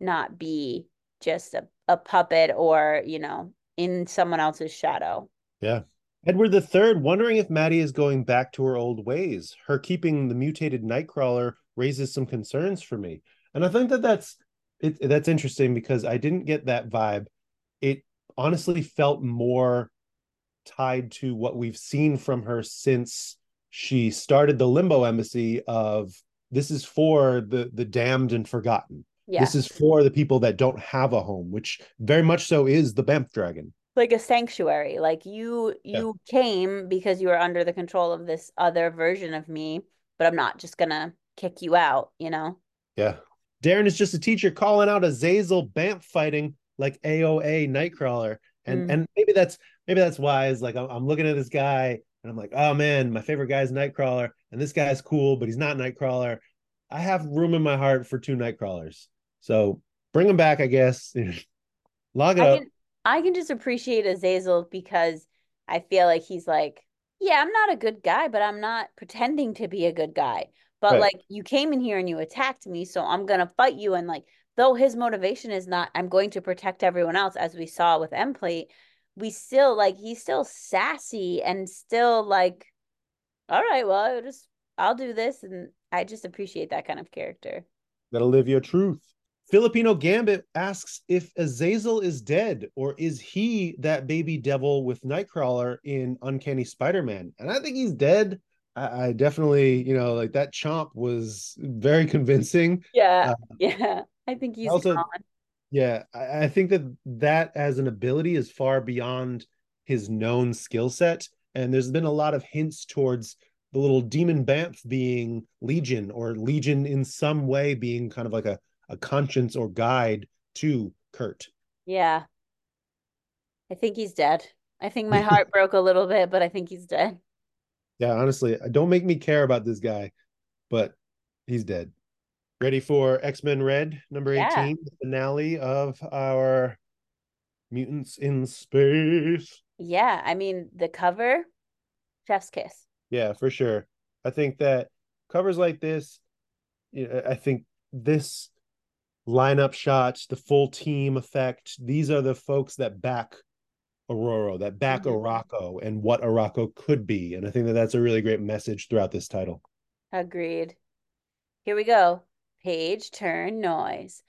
not be just a, a puppet or you know in someone else's shadow. Yeah. Edward the third wondering if maddie is going back to her old ways. Her keeping the mutated nightcrawler raises some concerns for me. And i think that that's it, that's interesting because i didn't get that vibe. It honestly felt more tied to what we've seen from her since she started the limbo embassy of this is for the the damned and forgotten. Yeah. this is for the people that don't have a home which very much so is the Bamf dragon. Like a sanctuary. Like you you yeah. came because you were under the control of this other version of me but i'm not just gonna kick you out you know? Yeah. Darren is just a teacher calling out azazel Bamf fighting like aoa nightcrawler. And mm. and maybe that's maybe that's wise. Like I'm, I'm looking at this guy and I'm like, oh man, my favorite guy is Nightcrawler, and this guy's cool, but he's not Nightcrawler. I have room in my heart for two Nightcrawlers, so bring him back, I guess. <laughs> Log it I up. Can, I can just appreciate Azazel because I feel like he's like, yeah, I'm not a good guy, but I'm not pretending to be a good guy. But right. like, you came in here and you attacked me, so I'm gonna fight you. And like, though his motivation is not, I'm going to protect everyone else, as we saw with Emplate we still like he's still sassy and still like all right well I'll just i'll do this and i just appreciate that kind of character. Gotta live your truth. Filipino gambit asks if azazel is dead or is he that baby devil with nightcrawler in uncanny spider-man? And i think he's dead. I, I definitely you know like that chomp was very <laughs> convincing. Yeah uh, yeah. I think he's also gone. Yeah, I, I think that that as an ability is far beyond his known skill set, and there's been a lot of hints towards the little demon Bamf being Legion or Legion in some way being kind of like a, a conscience or guide to Kurt. Yeah. I think he's dead. I think my <laughs> heart broke a little bit, but I think he's dead. Yeah, honestly, don't make me care about this guy, but he's dead. Ready for X Men Red number yeah. 18, the finale of our Mutants in Space. Yeah, I mean, the cover, chef's kiss. Yeah, for sure. I think that covers like this, I think this lineup shots, the full team effect, these are the folks that back Ororo, that back mm-hmm. Arakko and what Arakko could be. And I think that that's a really great message throughout this title. Agreed. Here we go. Page turn noise.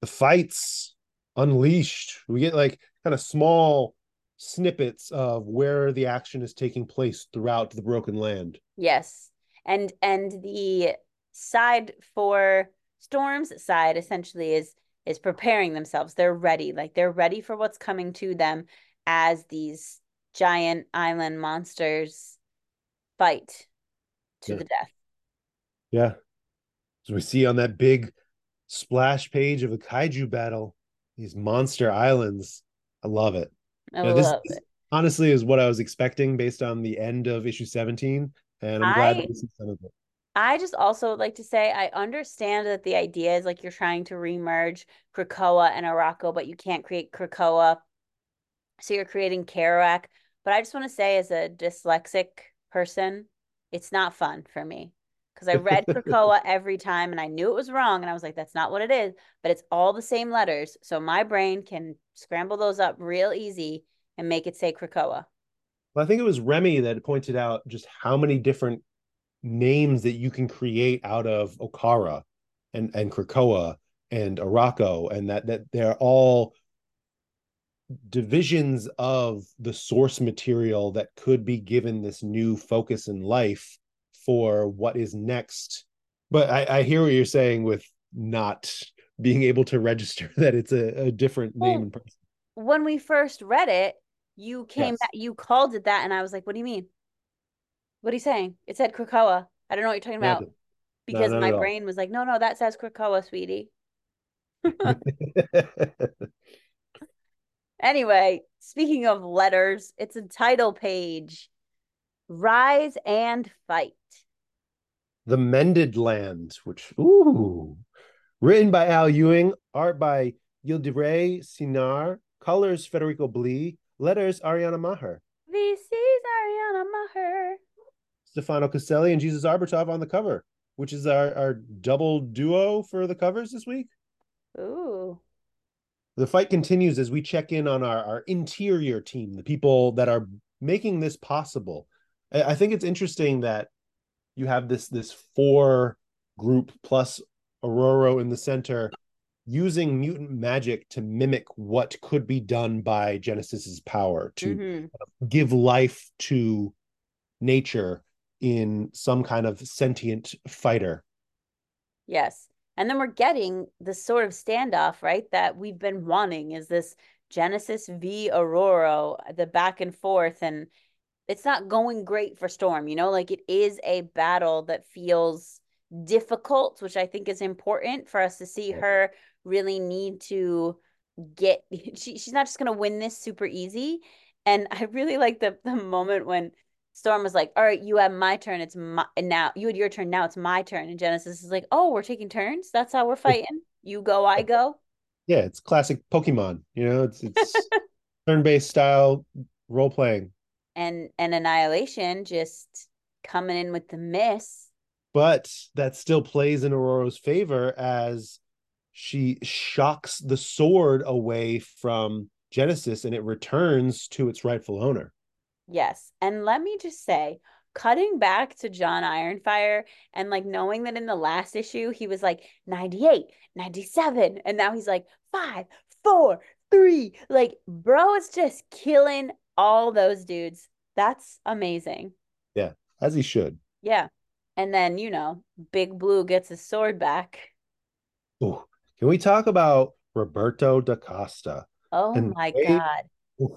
The fights unleashed. We get like kind of small snippets of where the action is taking place throughout the broken land. Yes. And and the side for Storm's side essentially is is preparing themselves. They're ready. Like they're ready for what's coming to them as these giant island monsters fight to yeah. the death. Yeah. So we see on that big splash page of a kaiju battle, these monster islands. I love it. I you know, love this, it. honestly is what I was expecting based on the end of issue 17. And I'm glad I, to see some of it. I just also would like to say I understand that the idea is like you're trying to remerge Krakoa and Arakko, but you can't create Krakoa. So you're creating Kerouac. But I just want to say, as a dyslexic person, it's not fun for me because I read Krakoa <laughs> every time and I knew it was wrong. And I was like, that's not what it is, but it's all the same letters. So my brain can scramble those up real easy and make it say Krakoa. Well, I think it was Remy that pointed out just how many different names that you can create out of Okkara and and Krakoa and Arakko, and that that they're all divisions of the source material that could be given this new focus in life for what is next. But I, I hear what you're saying with not being able to register <laughs> that it's a, a different well, name in person. When we first read it, you came yes. back, you called it that, and I was like, "What do you mean? What are you saying?" It said Krakoa. I don't know what you're talking about because no, my brain was like, "No, no, that says Krakoa, sweetie." <laughs> <laughs> anyway, speaking of letters, it's a title page. Rise and fight. The Mended Lands, which ooh, written by Al Ewing, art by Yildiray Cinar, colors Federico Blee, letters Ariana Maher. VC's Ariana Maher. Stefano Caselli and Jesus Aburtov on the cover, which is our, our double duo for the covers this week. Ooh. The fight continues as we check in on our, our interior team, the people that are making this possible. I think it's interesting that you have this this four group plus Ororo in the center using mutant magic to mimic what could be done by Genesis's power to mm-hmm. give life to nature in some kind of sentient fighter. Yes. And then we're getting the sort of standoff, right? That we've been wanting is this Genesis v Ororo, the back and forth. And it's not going great for Storm, you know, like it is a battle that feels difficult, which I think is important for us to see her really need to get <laughs> she, she's not just gonna win this super easy. And I really like the the moment when Storm was like, "All right, you have my turn. It's my now. You had your turn. Now it's my turn." And Genesis is like, "Oh, we're taking turns. That's how we're fighting. You go, I go." Yeah, it's classic Pokemon. You know, it's it's <laughs> turn-based style role playing. And and Annihilation just coming in with the miss. But that still plays in Ororo's favor as she shocks the sword away from Genesis and it returns to its rightful owner. Yes. And let me just say, cutting back to John Ironfire and like knowing that in the last issue he was like 98, 97, and now he's like five, four, three. Like, bro is just killing all those dudes. That's amazing. Yeah, as he should. Yeah. And then, you know, Big Blue gets his sword back. Ooh, can we talk about Roberto da Costa? Oh and my way, god.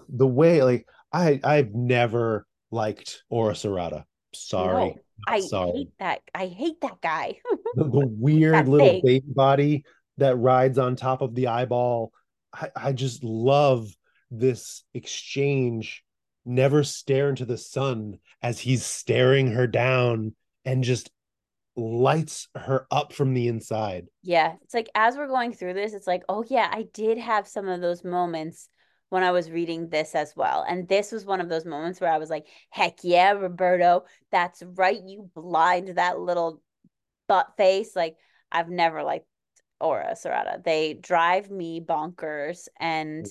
The way like I I've never liked Ora Serrata. Sorry. No, I sorry. hate that. I hate that guy. <laughs> the, the, <laughs> weird little baby body that rides on top of the eyeball. I, I just love this exchange. Never stare into the sun as he's staring her down and just lights her up from the inside. Yeah. It's like as we're going through this, it's like, oh yeah, I did have some of those moments when I was reading this as well. And this was one of those moments where I was like, heck yeah, Roberto, that's right. You blind that little butt face. Like, I've never liked Ora Serrata. They drive me bonkers and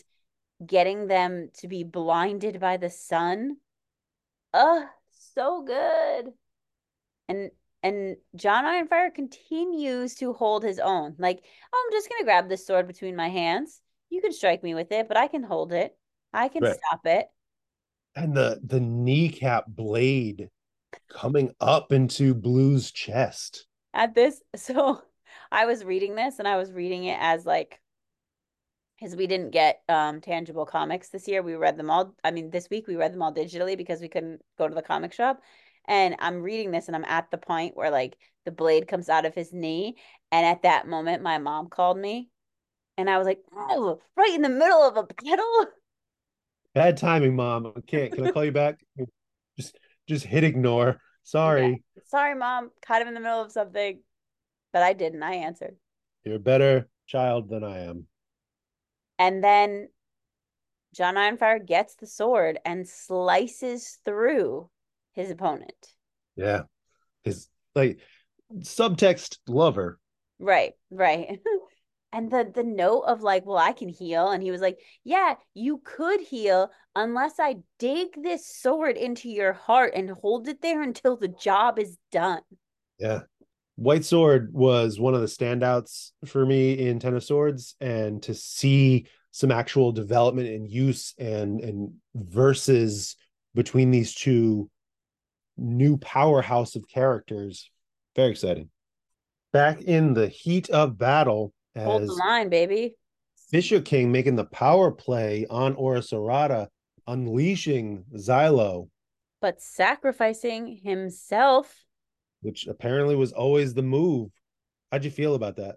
getting them to be blinded by the sun. Ugh, so good. And and John Ironfire continues to hold his own. Like, oh, I'm just gonna grab this sword between my hands you can strike me with it, but I can hold it. I can right. stop it. And the the kneecap blade coming up into Blue's chest. At this, <laughs> so I was reading this and I was reading it as like because we didn't get um tangible comics this year. We read them all. I mean, this week we read them all digitally because we couldn't go to the comic shop. And I'm reading this and I'm at the point where like the blade comes out of his knee. And at that moment, my mom called me and I was like, oh, right in the middle of a battle. <laughs> Bad timing, mom. I can't. Can I call you back? <laughs> just just hit ignore. Sorry. Yeah. Sorry, mom. Caught him in the middle of something. But I didn't. I answered. You're a better child than I am. And then John Ironfire gets the sword and slices through his opponent. Yeah. His like subtext lover. Right, right. <laughs> and the the note of like, well, I can heal. And he was like, Yeah, you could heal unless I dig this sword into your heart and hold it there until the job is done. Yeah. White Sword was one of the standouts for me in Ten of Swords, and to see some actual development and use and and verses between these two new powerhouse of characters, very exciting. Back in the heat of battle, hold the line, baby. Fisher King making the power play on Ora Serrata, unleashing Xylo, but sacrificing himself which apparently was always the move. How'd you feel about that?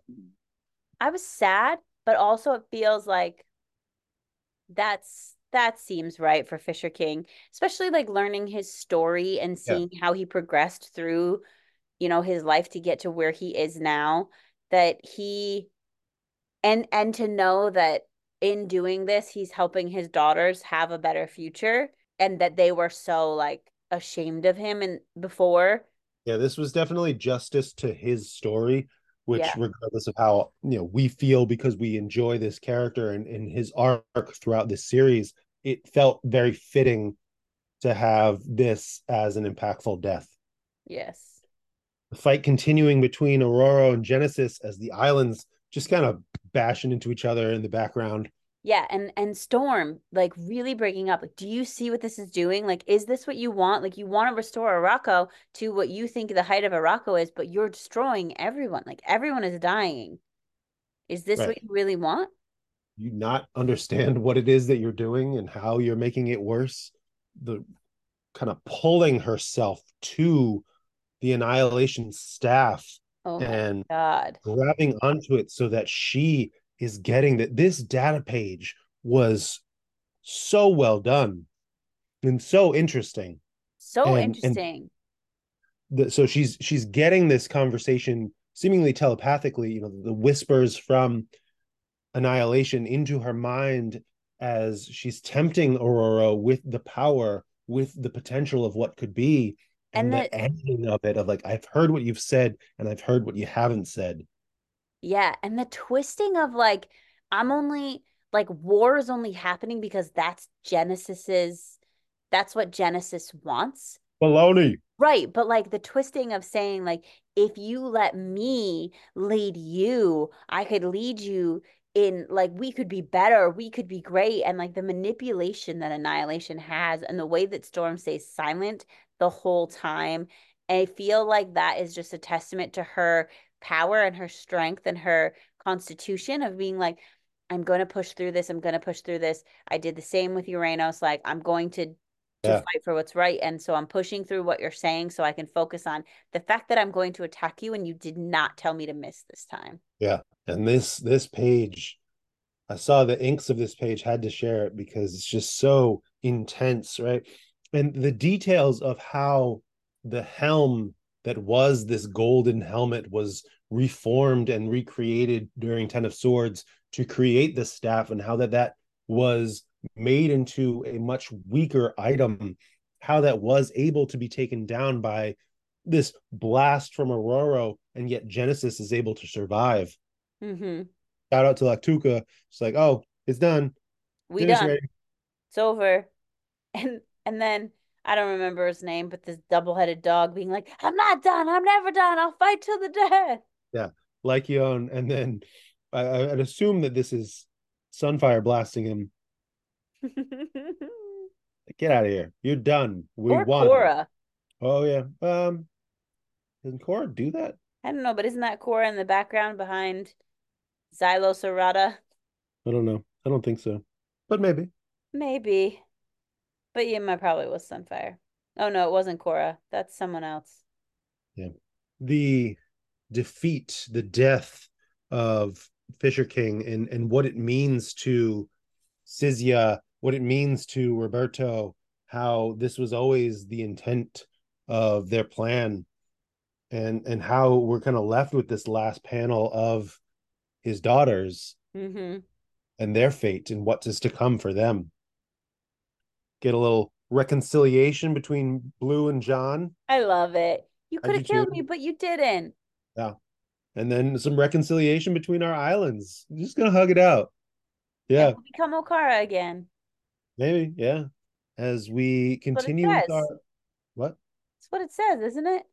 I was sad, but also it feels like that's that seems right for Fisher King, especially like learning his story and seeing yeah. how he progressed through, you know, his life to get to where he is now. That he and and to know that in doing this, he's helping his daughters have a better future and that they were so like ashamed of him and before yeah, this was definitely justice to his story, which yeah. regardless of how you know we feel because we enjoy this character and, and his arc throughout this series, it felt very fitting to have this as an impactful death. Yes. The fight continuing between Aurora and Genesis as the islands just kind of bashing into each other in the background yeah and and storm like really breaking up like do you see what this is doing? Like is this what you want? Like you want to restore Arakko to what you think the height of Arakko is but you're destroying everyone like everyone is dying. Is this right. what you really want? You not understand what it is that you're doing and how you're making it worse? The kind of pulling herself to the annihilation staff oh and God. grabbing onto it so that she is getting that this data page was so well done and so interesting. So and, interesting. and the, so she's she's getting this conversation seemingly telepathically you know the whispers from annihilation into her mind as she's tempting aurora with the power with the potential of what could be and, and the ending of it of like i've heard what you've said and i've heard what you haven't said yeah, and the twisting of like I'm only like war is only happening because that's Genesis's that's what Genesis wants. Baloney. Right, but like the twisting of saying like if you let me lead you, I could lead you in like we could be better, we could be great and like the manipulation that Annihilation has and the way that Storm stays silent the whole time. I feel like that is just a testament to her power and her strength and her constitution of being like i'm going to push through this i'm going to push through this. I did the same with uranus like i'm going to to yeah. fight for what's right and so i'm pushing through what you're saying so i can focus on the fact that i'm going to attack you and you did not tell me to miss this time. Yeah and this this page i saw the inks of this page had to share it because it's just so intense right? And the details of how the helm that was this golden helmet was reformed and recreated during Ten of Swords to create the staff and how that that was made into a much weaker item how that was able to be taken down by this blast from Aurora and yet Genesis is able to survive. Mm-hmm. Shout out to Lactuca. It's like, oh, it's done. We Dinner's done. Ready. It's over. <laughs> And and then I don't remember his name, but this double-headed dog being like, "I'm not done. I'm never done. I'll fight till the death." Yeah, like Lycaon, and then I, I'd assume that this is Sunfire blasting him. <laughs> Get out of here! You're done. We or won. Korra. Oh yeah. Um, doesn't Korra do that? I don't know, but isn't that Korra in the background behind Xylosaurata? I don't know. I don't think so, but maybe. Maybe. But Yima probably was Sunfire. Oh no, it wasn't Cora. That's someone else. Yeah. The defeat, the death of Fisher King and and what it means to Sizia, what it means to Roberto, how this was always the intent of their plan and and how we're kind of left with this last panel of his daughters Mm-hmm. and their fate and what is to come for them. Get a little reconciliation between Blue and John, I love it. You could have killed too. me, but you didn't. Yeah. And then some reconciliation between our islands. I'm just gonna hug it out. Yeah, we'll become Okkara again. maybe. Yeah, as we continue with our what That's what it says, isn't it?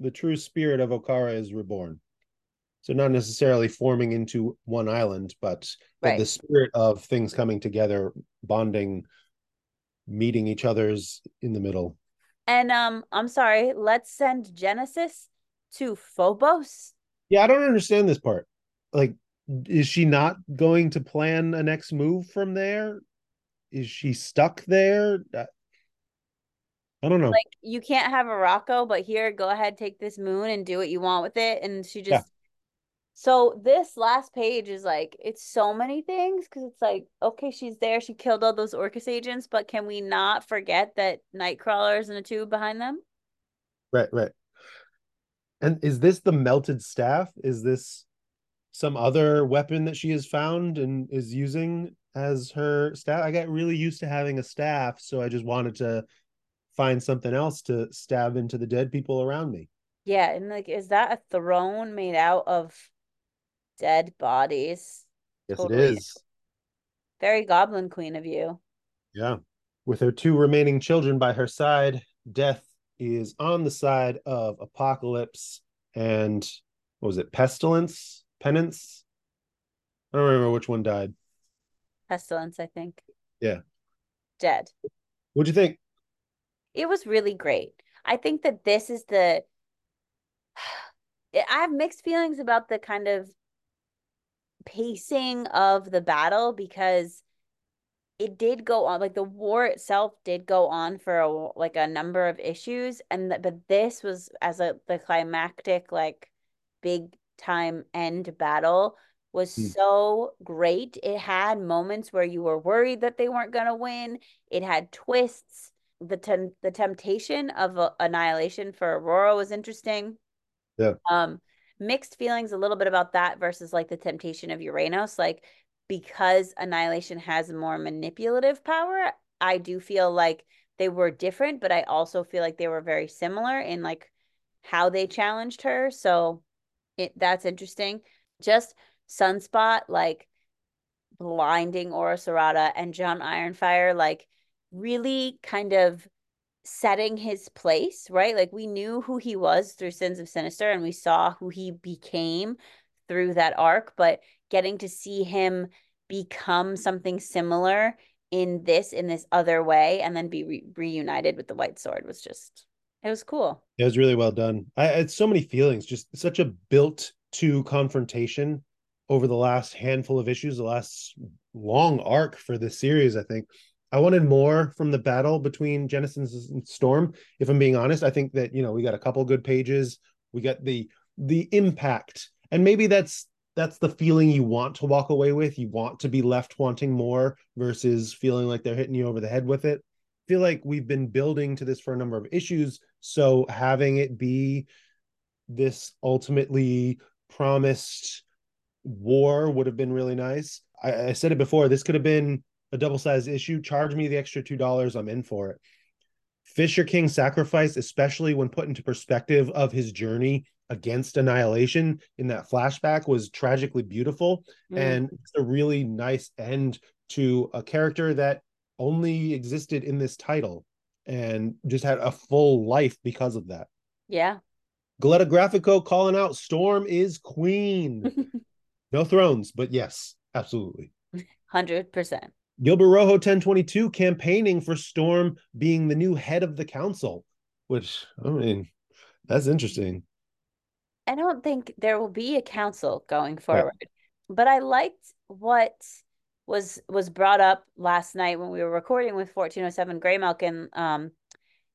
the true spirit of Okkara is reborn. So not necessarily forming into one island, but but Right. the spirit of things coming together, bonding, meeting each other's in the middle. And um, I'm sorry, let's send Genesis to Phobos. Yeah, I don't understand this part. Like, is she not going to plan a next move from there? Is she stuck there? I- I don't know. Like you can't have Arakko, but here, go ahead, take this moon and do what you want with it. And she just Yeah. So this last page is like it's so many things because it's like, okay, she's there, she killed all those Orchis agents, but can we not forget that Nightcrawler's in a tube behind them? Right, right. And is this the melted staff? Is this some other weapon that she has found and is using as her staff? I got really used to having a staff, so I just wanted to find something else to stab into the dead people around me. Yeah, and like, is that a throne made out of dead bodies? Yes, Totally. it is. Very Goblin Queen of you. Yeah. With her two remaining children by her side, Death is on the side of Apocalypse and what was it? Pestilence? Penance? I don't remember which one died. Pestilence, I think. Yeah. Dead. What'd you think? It was really great. I think that this is the <sighs> I have mixed feelings about the kind of pacing of the battle because it did go on like the war itself did go on for a, like a number of issues and th- but this was as a the climactic like big time end battle was Hmm. so great it had moments where you were worried that they weren't going to win it had twists the tem- the temptation of uh, annihilation for aurora was interesting Yeah. um mixed feelings a little bit about that versus like the temptation of Uranus like because annihilation has more manipulative power I do feel like they were different but I also feel like they were very similar in like how they challenged her. So it that's interesting. Just sunspot like blinding Ora Serrata and John Ironfire like really kind of setting his place, right? Like we knew who he was through Sins of Sinister and we saw who he became through that arc, but getting to see him become something similar in this in this other way and then be re- reunited with the white sword was just it was cool. It was really well done. I had so many feelings, just such a built to confrontation over the last handful of issues, the last long arc for this series, I think. I wanted more from the battle between Genesis and Storm. If I'm being honest, I think that you know we got a couple good pages. We got the the impact, and maybe that's that's the feeling you want to walk away with. You want to be left wanting more versus feeling like they're hitting you over the head with it. I feel like we've been building to this for a number of issues, so having it be this ultimately promised war would have been really nice. I, I said it before. This could have been a double sized issue. Charge me the extra two dollars. I'm in for it. Fisher King sacrifice, especially when put into perspective of his journey against annihilation in that flashback, was tragically beautiful Mm. and it's a really nice end to a character that only existed in this title and just had a full life because of that. yeah. Galetta Graphico calling out Storm is queen. <laughs> no thrones, but yes, absolutely. 100%. Gilbert Rojo 1022 campaigning for Storm being the new head of the council, which I mean, that's interesting. I don't think there will be a council going forward. But I liked what was was brought up last night when we were recording with 1407 Grey Milk and um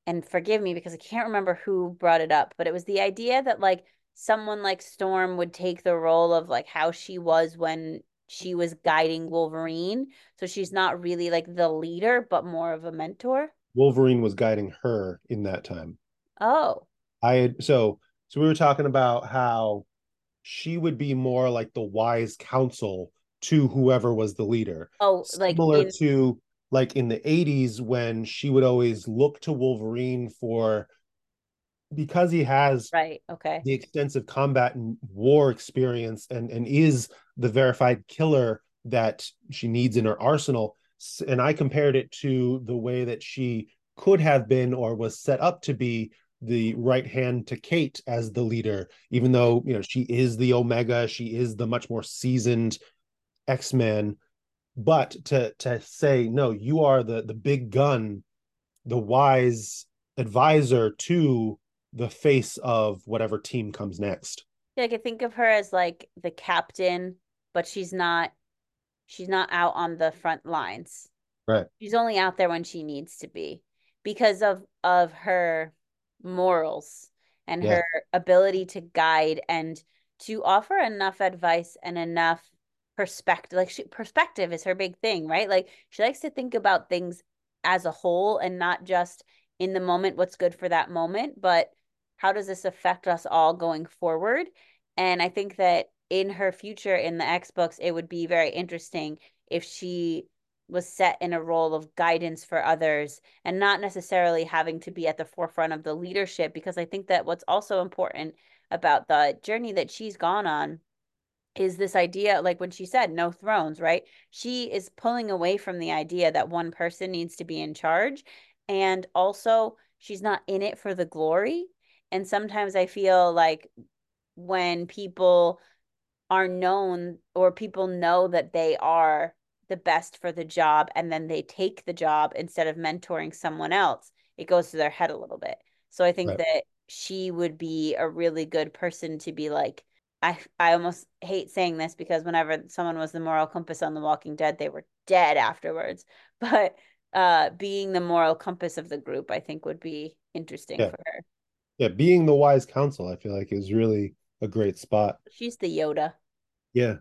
and forgive me because I can't remember who brought it up, but it was the idea that like someone like Storm would take the role of like how she was when she was guiding Wolverine. So she's not really like the leader, but more of a mentor. Wolverine was guiding her in that time. Oh. I so so we were talking about how she would be more like the wise counsel to whoever was the leader. Oh, like Similar in, to like in the 80s when she would always look to Wolverine for because he has right. Okay. the extensive combat and war experience and and is the verified killer that she needs in her arsenal and i compared it to the way that she could have been or was set up to be the right hand to Kate as the leader, even though you know she is the Omega, she is the much more seasoned X-Men. But to to say no, you are the the big gun, the wise advisor to the face of whatever team comes next. Yeah, I could think of her as like the captain, but she's not she's not out on the front lines. Right. She's only out there when she needs to be because of of her morals and yeah. her ability to guide and to offer enough advice and enough perspective like she, perspective is her big thing right like she likes to think about things as a whole and not just in the moment what's good for that moment but how does this affect us all going forward? And i think that in her future in the x books it would be very interesting if she was set in a role of guidance for others and not necessarily having to be at the forefront of the leadership because i think that what's also important about the journey that she's gone on is this idea like when she said no thrones right? She is pulling away from the idea that one person needs to be in charge. And also she's not in it for the glory and sometimes i feel like when people are known or people know that they are the best for the job and then they take the job instead of mentoring someone else, it goes to their head a little bit. So I think right. that she would be a really good person to be like, I I almost hate saying this because whenever someone was the moral compass on The Walking Dead, they were dead afterwards. <laughs> But uh, being the moral compass of the group, I think would be interesting yeah. for her. Yeah, being the wise counsel, I feel like is really a great spot. She's the Yoda. Yeah,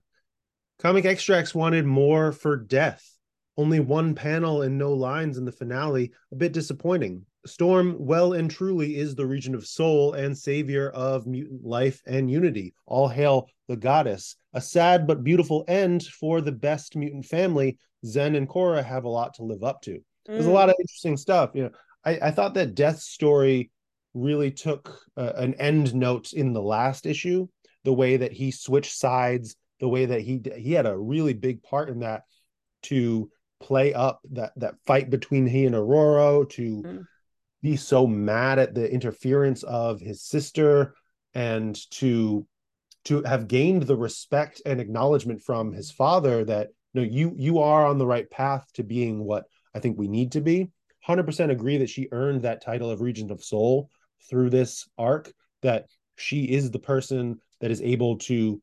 Comic Extracts wanted more for Death. Only one panel and no lines in the finale, a bit disappointing. Storm, well and truly, is the region of soul and savior of mutant life and unity. All hail the goddess. A sad but beautiful end for the best mutant family. Zen and Cora have a lot to live up to. There's a mm. lot of interesting stuff. You know, I, I thought that Death's story really took uh, an end note in the last issue. The way that he switched sides the way that he he had a really big part in that to play up that that fight between he and Aurora to mm. be so mad at the interference of his sister and to to have gained the respect and acknowledgement from his father that you know you you are on the right path to being what I think we need to be 100% agree that she earned that title of regent of soul through this arc that she is the person that is able to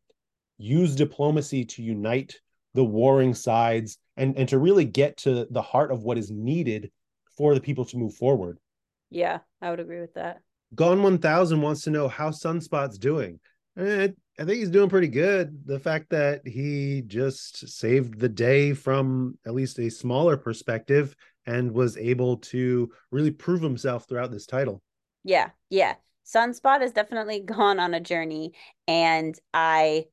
use diplomacy to unite the warring sides and and to really get to the heart of what is needed for the people to move forward. Yeah, I would agree with that. Gone 1000 wants to know how Sunspot's doing. Eh, I think he's doing pretty good. The fact that he just saved the day from at least a smaller perspective and was able to really prove himself throughout this title. Yeah, yeah. Sunspot has definitely <laughs> gone on a journey and I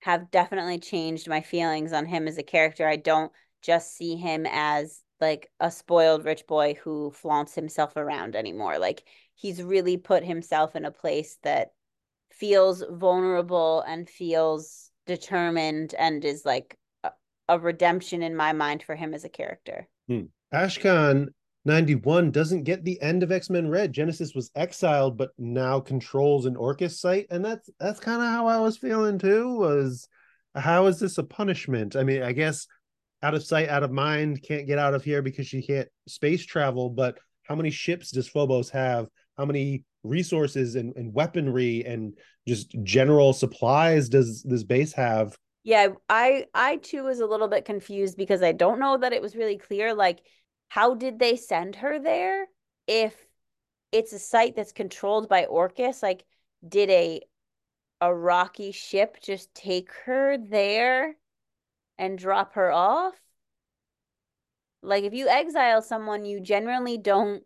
have definitely changed my feelings on him as a character. I don't just see him as like a spoiled rich boy who flaunts himself around anymore. Like he's really put himself in a place that feels vulnerable and feels determined and is like a, a redemption in my mind for him as a character. Hmm. Ashkan 91 doesn't get the end of X-Men Red. Genesis was exiled but now controls an Orchis site and that's that's kind of how I was feeling too was how is this a punishment? I mean, I guess out of sight out of mind can't get out of here because she can't space travel, but how many ships does Phobos have? How many resources and, and weaponry and just general supplies does this base have? Yeah, I I too was a little bit confused because I don't know that it was really clear like how did they send her there if it's a site that's controlled by Orchis? Like, did a Arakki ship just take her there and drop her off? Like, if you exile someone, you generally don't.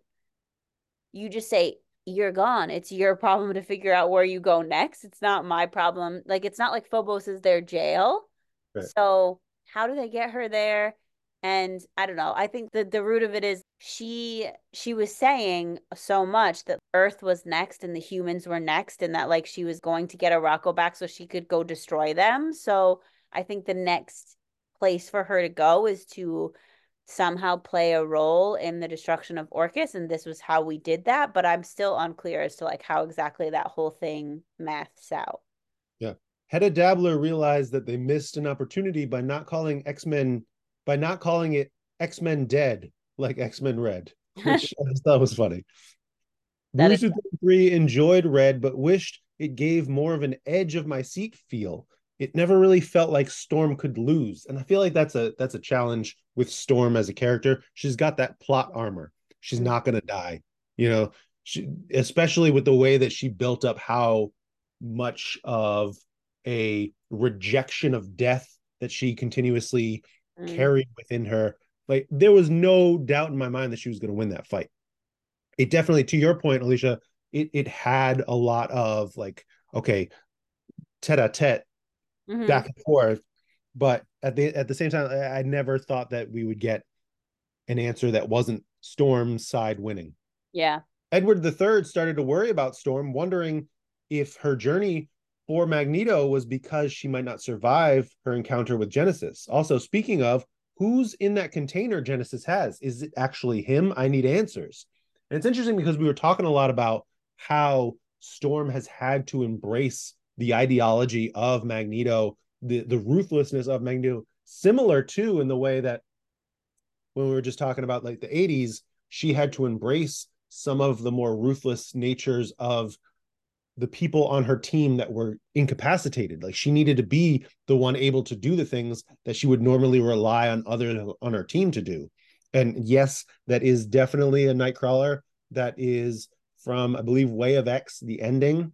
You just say you're gone. It's your problem to figure out where you go next. It's not my problem. Like it's not like Phobos is their jail. Right. So how do they get her there? And I don't know. I think that the root of it is she she was saying so much that Earth was next and the humans were next and that like she was going to get Arakko back so she could go destroy them. So I think the next place for her to go is to somehow play a role in the destruction of Orchis and this was how we did that, but I'm still unclear as to like how exactly that whole thing maths out. Yeah. Hedda Dabbler realized that they missed an opportunity by not calling X-Men by not calling it X-Men Dead like X-Men Red, <laughs> which I thought was funny. That Bruce is- three enjoyed Red, but wished it gave more of an edge of my seat feel. It never really felt like Storm could lose, and I feel like that's a that's a challenge with Storm as a character. She's got that plot armor. She's not going to die, you know. She, especially with the way that she built up how much of a rejection of death that she continuously Mm. carried within her. Like there was no doubt in my mind that she was going to win that fight. It definitely, to your point, Alicia, it it had a lot of like, okay, tete a tete, Mhm. back and forth, but at the at the same time, I, I never thought that we would get an answer that wasn't Storm's side winning. Yeah. Edward III started to worry about Storm, wondering if her journey for Magneto was because she might not survive her encounter with Genesis. Also, speaking of, who's in that container Genesis has? Is it actually him? I need answers. And it's interesting because we were talking a lot about how Storm has had to embrace the ideology of Magneto, the, the ruthlessness of Magneto, similar to in the way that when we were just talking about like the 80s, she had to embrace some of the more ruthless natures of the people on her team that were incapacitated. Like she needed to be the one able to do the things that she would normally rely on other on her team to do. And yes that is definitely a nightcrawler that is from i believe way of x the ending.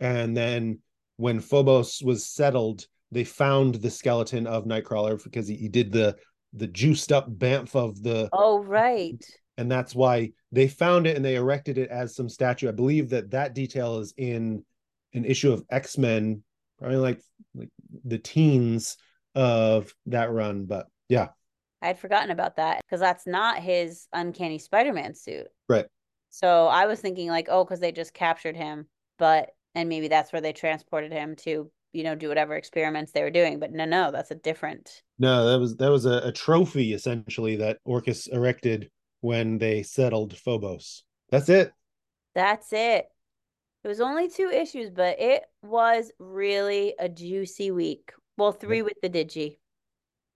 And then when phobos was settled they found the skeleton of nightcrawler because he, he did the the juiced up bamf of the Oh, right. And that's why they found it and they erected it as some statue. I believe that that detail is in an issue of X Men, probably like like the teens of that run. But yeah, I had forgotten about that because that's not his uncanny Spider-Man suit. Right. So I was thinking like, oh, because they just captured him, but and maybe that's where they transported him to, you know, do whatever experiments they were doing. But no, no, that's a different. no, that was that was a, a trophy essentially that Orchis erected when they settled Phobos. That's it. That's it. It was only two issues, but it was really a juicy week. Well, three with the Digi.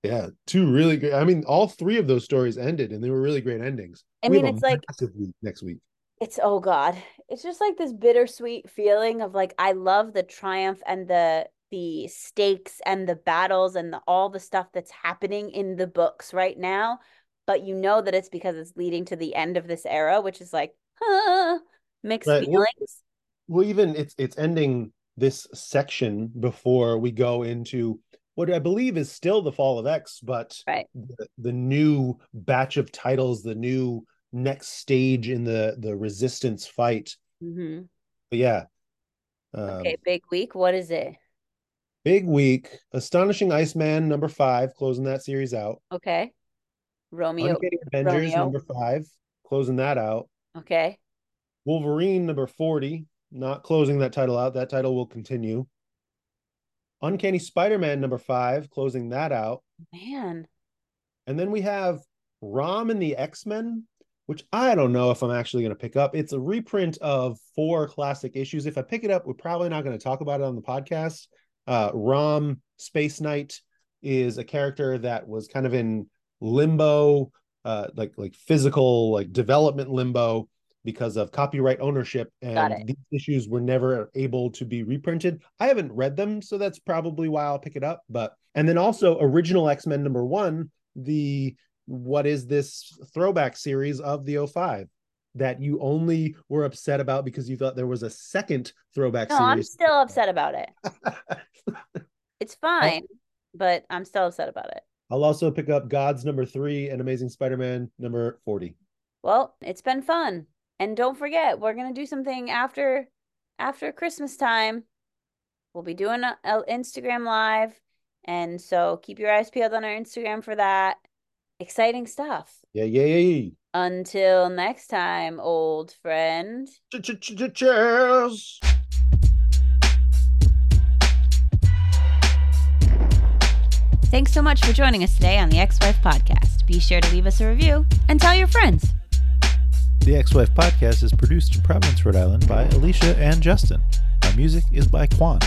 Yeah, two really good. I mean, all three of those stories ended, and they were really great endings. I We mean, it's like week next week. it's oh god it's just like this bittersweet feeling of like i love the triumph and the the stakes and the battles and the, all the stuff that's happening in the books right now but you know that it's because it's leading to the end of this era which is like huh, mixed Right, feelings. well even it's it's ending this section before we go into what i believe is still the fall of x but Right. the, the new batch of titles the new next stage in the the resistance fight. Hmm but yeah um, okay big week what is it? Big week astonishing iceman number five closing that series out. Okay romeo uncanny avengers Romeo. number five closing that out okay wolverine number 40 not closing that title out that title will continue uncanny spider-man number five closing that out man And then we have Rom and the X Men, which I don't know if I'm actually going to pick up. It's a reprint of four classic issues. If I pick it up, we're probably not going to talk about it on the podcast. Uh, Rom Space Knight is a character that was kind of in limbo, uh, like like physical like development limbo because of copyright ownership, and these issues were never able to be reprinted. I haven't read them, so that's probably why I'll pick it up. But and then also original X Men number one, the what is this throwback series of the 05 that you only were upset about because you thought there was a second throwback series. no i'm still upset about it <laughs> it's fine but i'm still upset about it I'll also pick up God's number three and Amazing Spider-Man number 40. Well, it's been fun. And don't forget, we're gonna do something after after Christmas time. We'll be doing an Instagram live, and so keep your eyes peeled on our Instagram for that. Exciting stuff. Yeah, yeah, yeah. Until next time, old friend. Cheers. Thanks so much for joining us today on the X Wife Podcast. Be sure to leave us a review and tell your friends. The X Wife Podcast is produced in Providence, Rhode Island by Alicia and Justin. Our music is by Quan.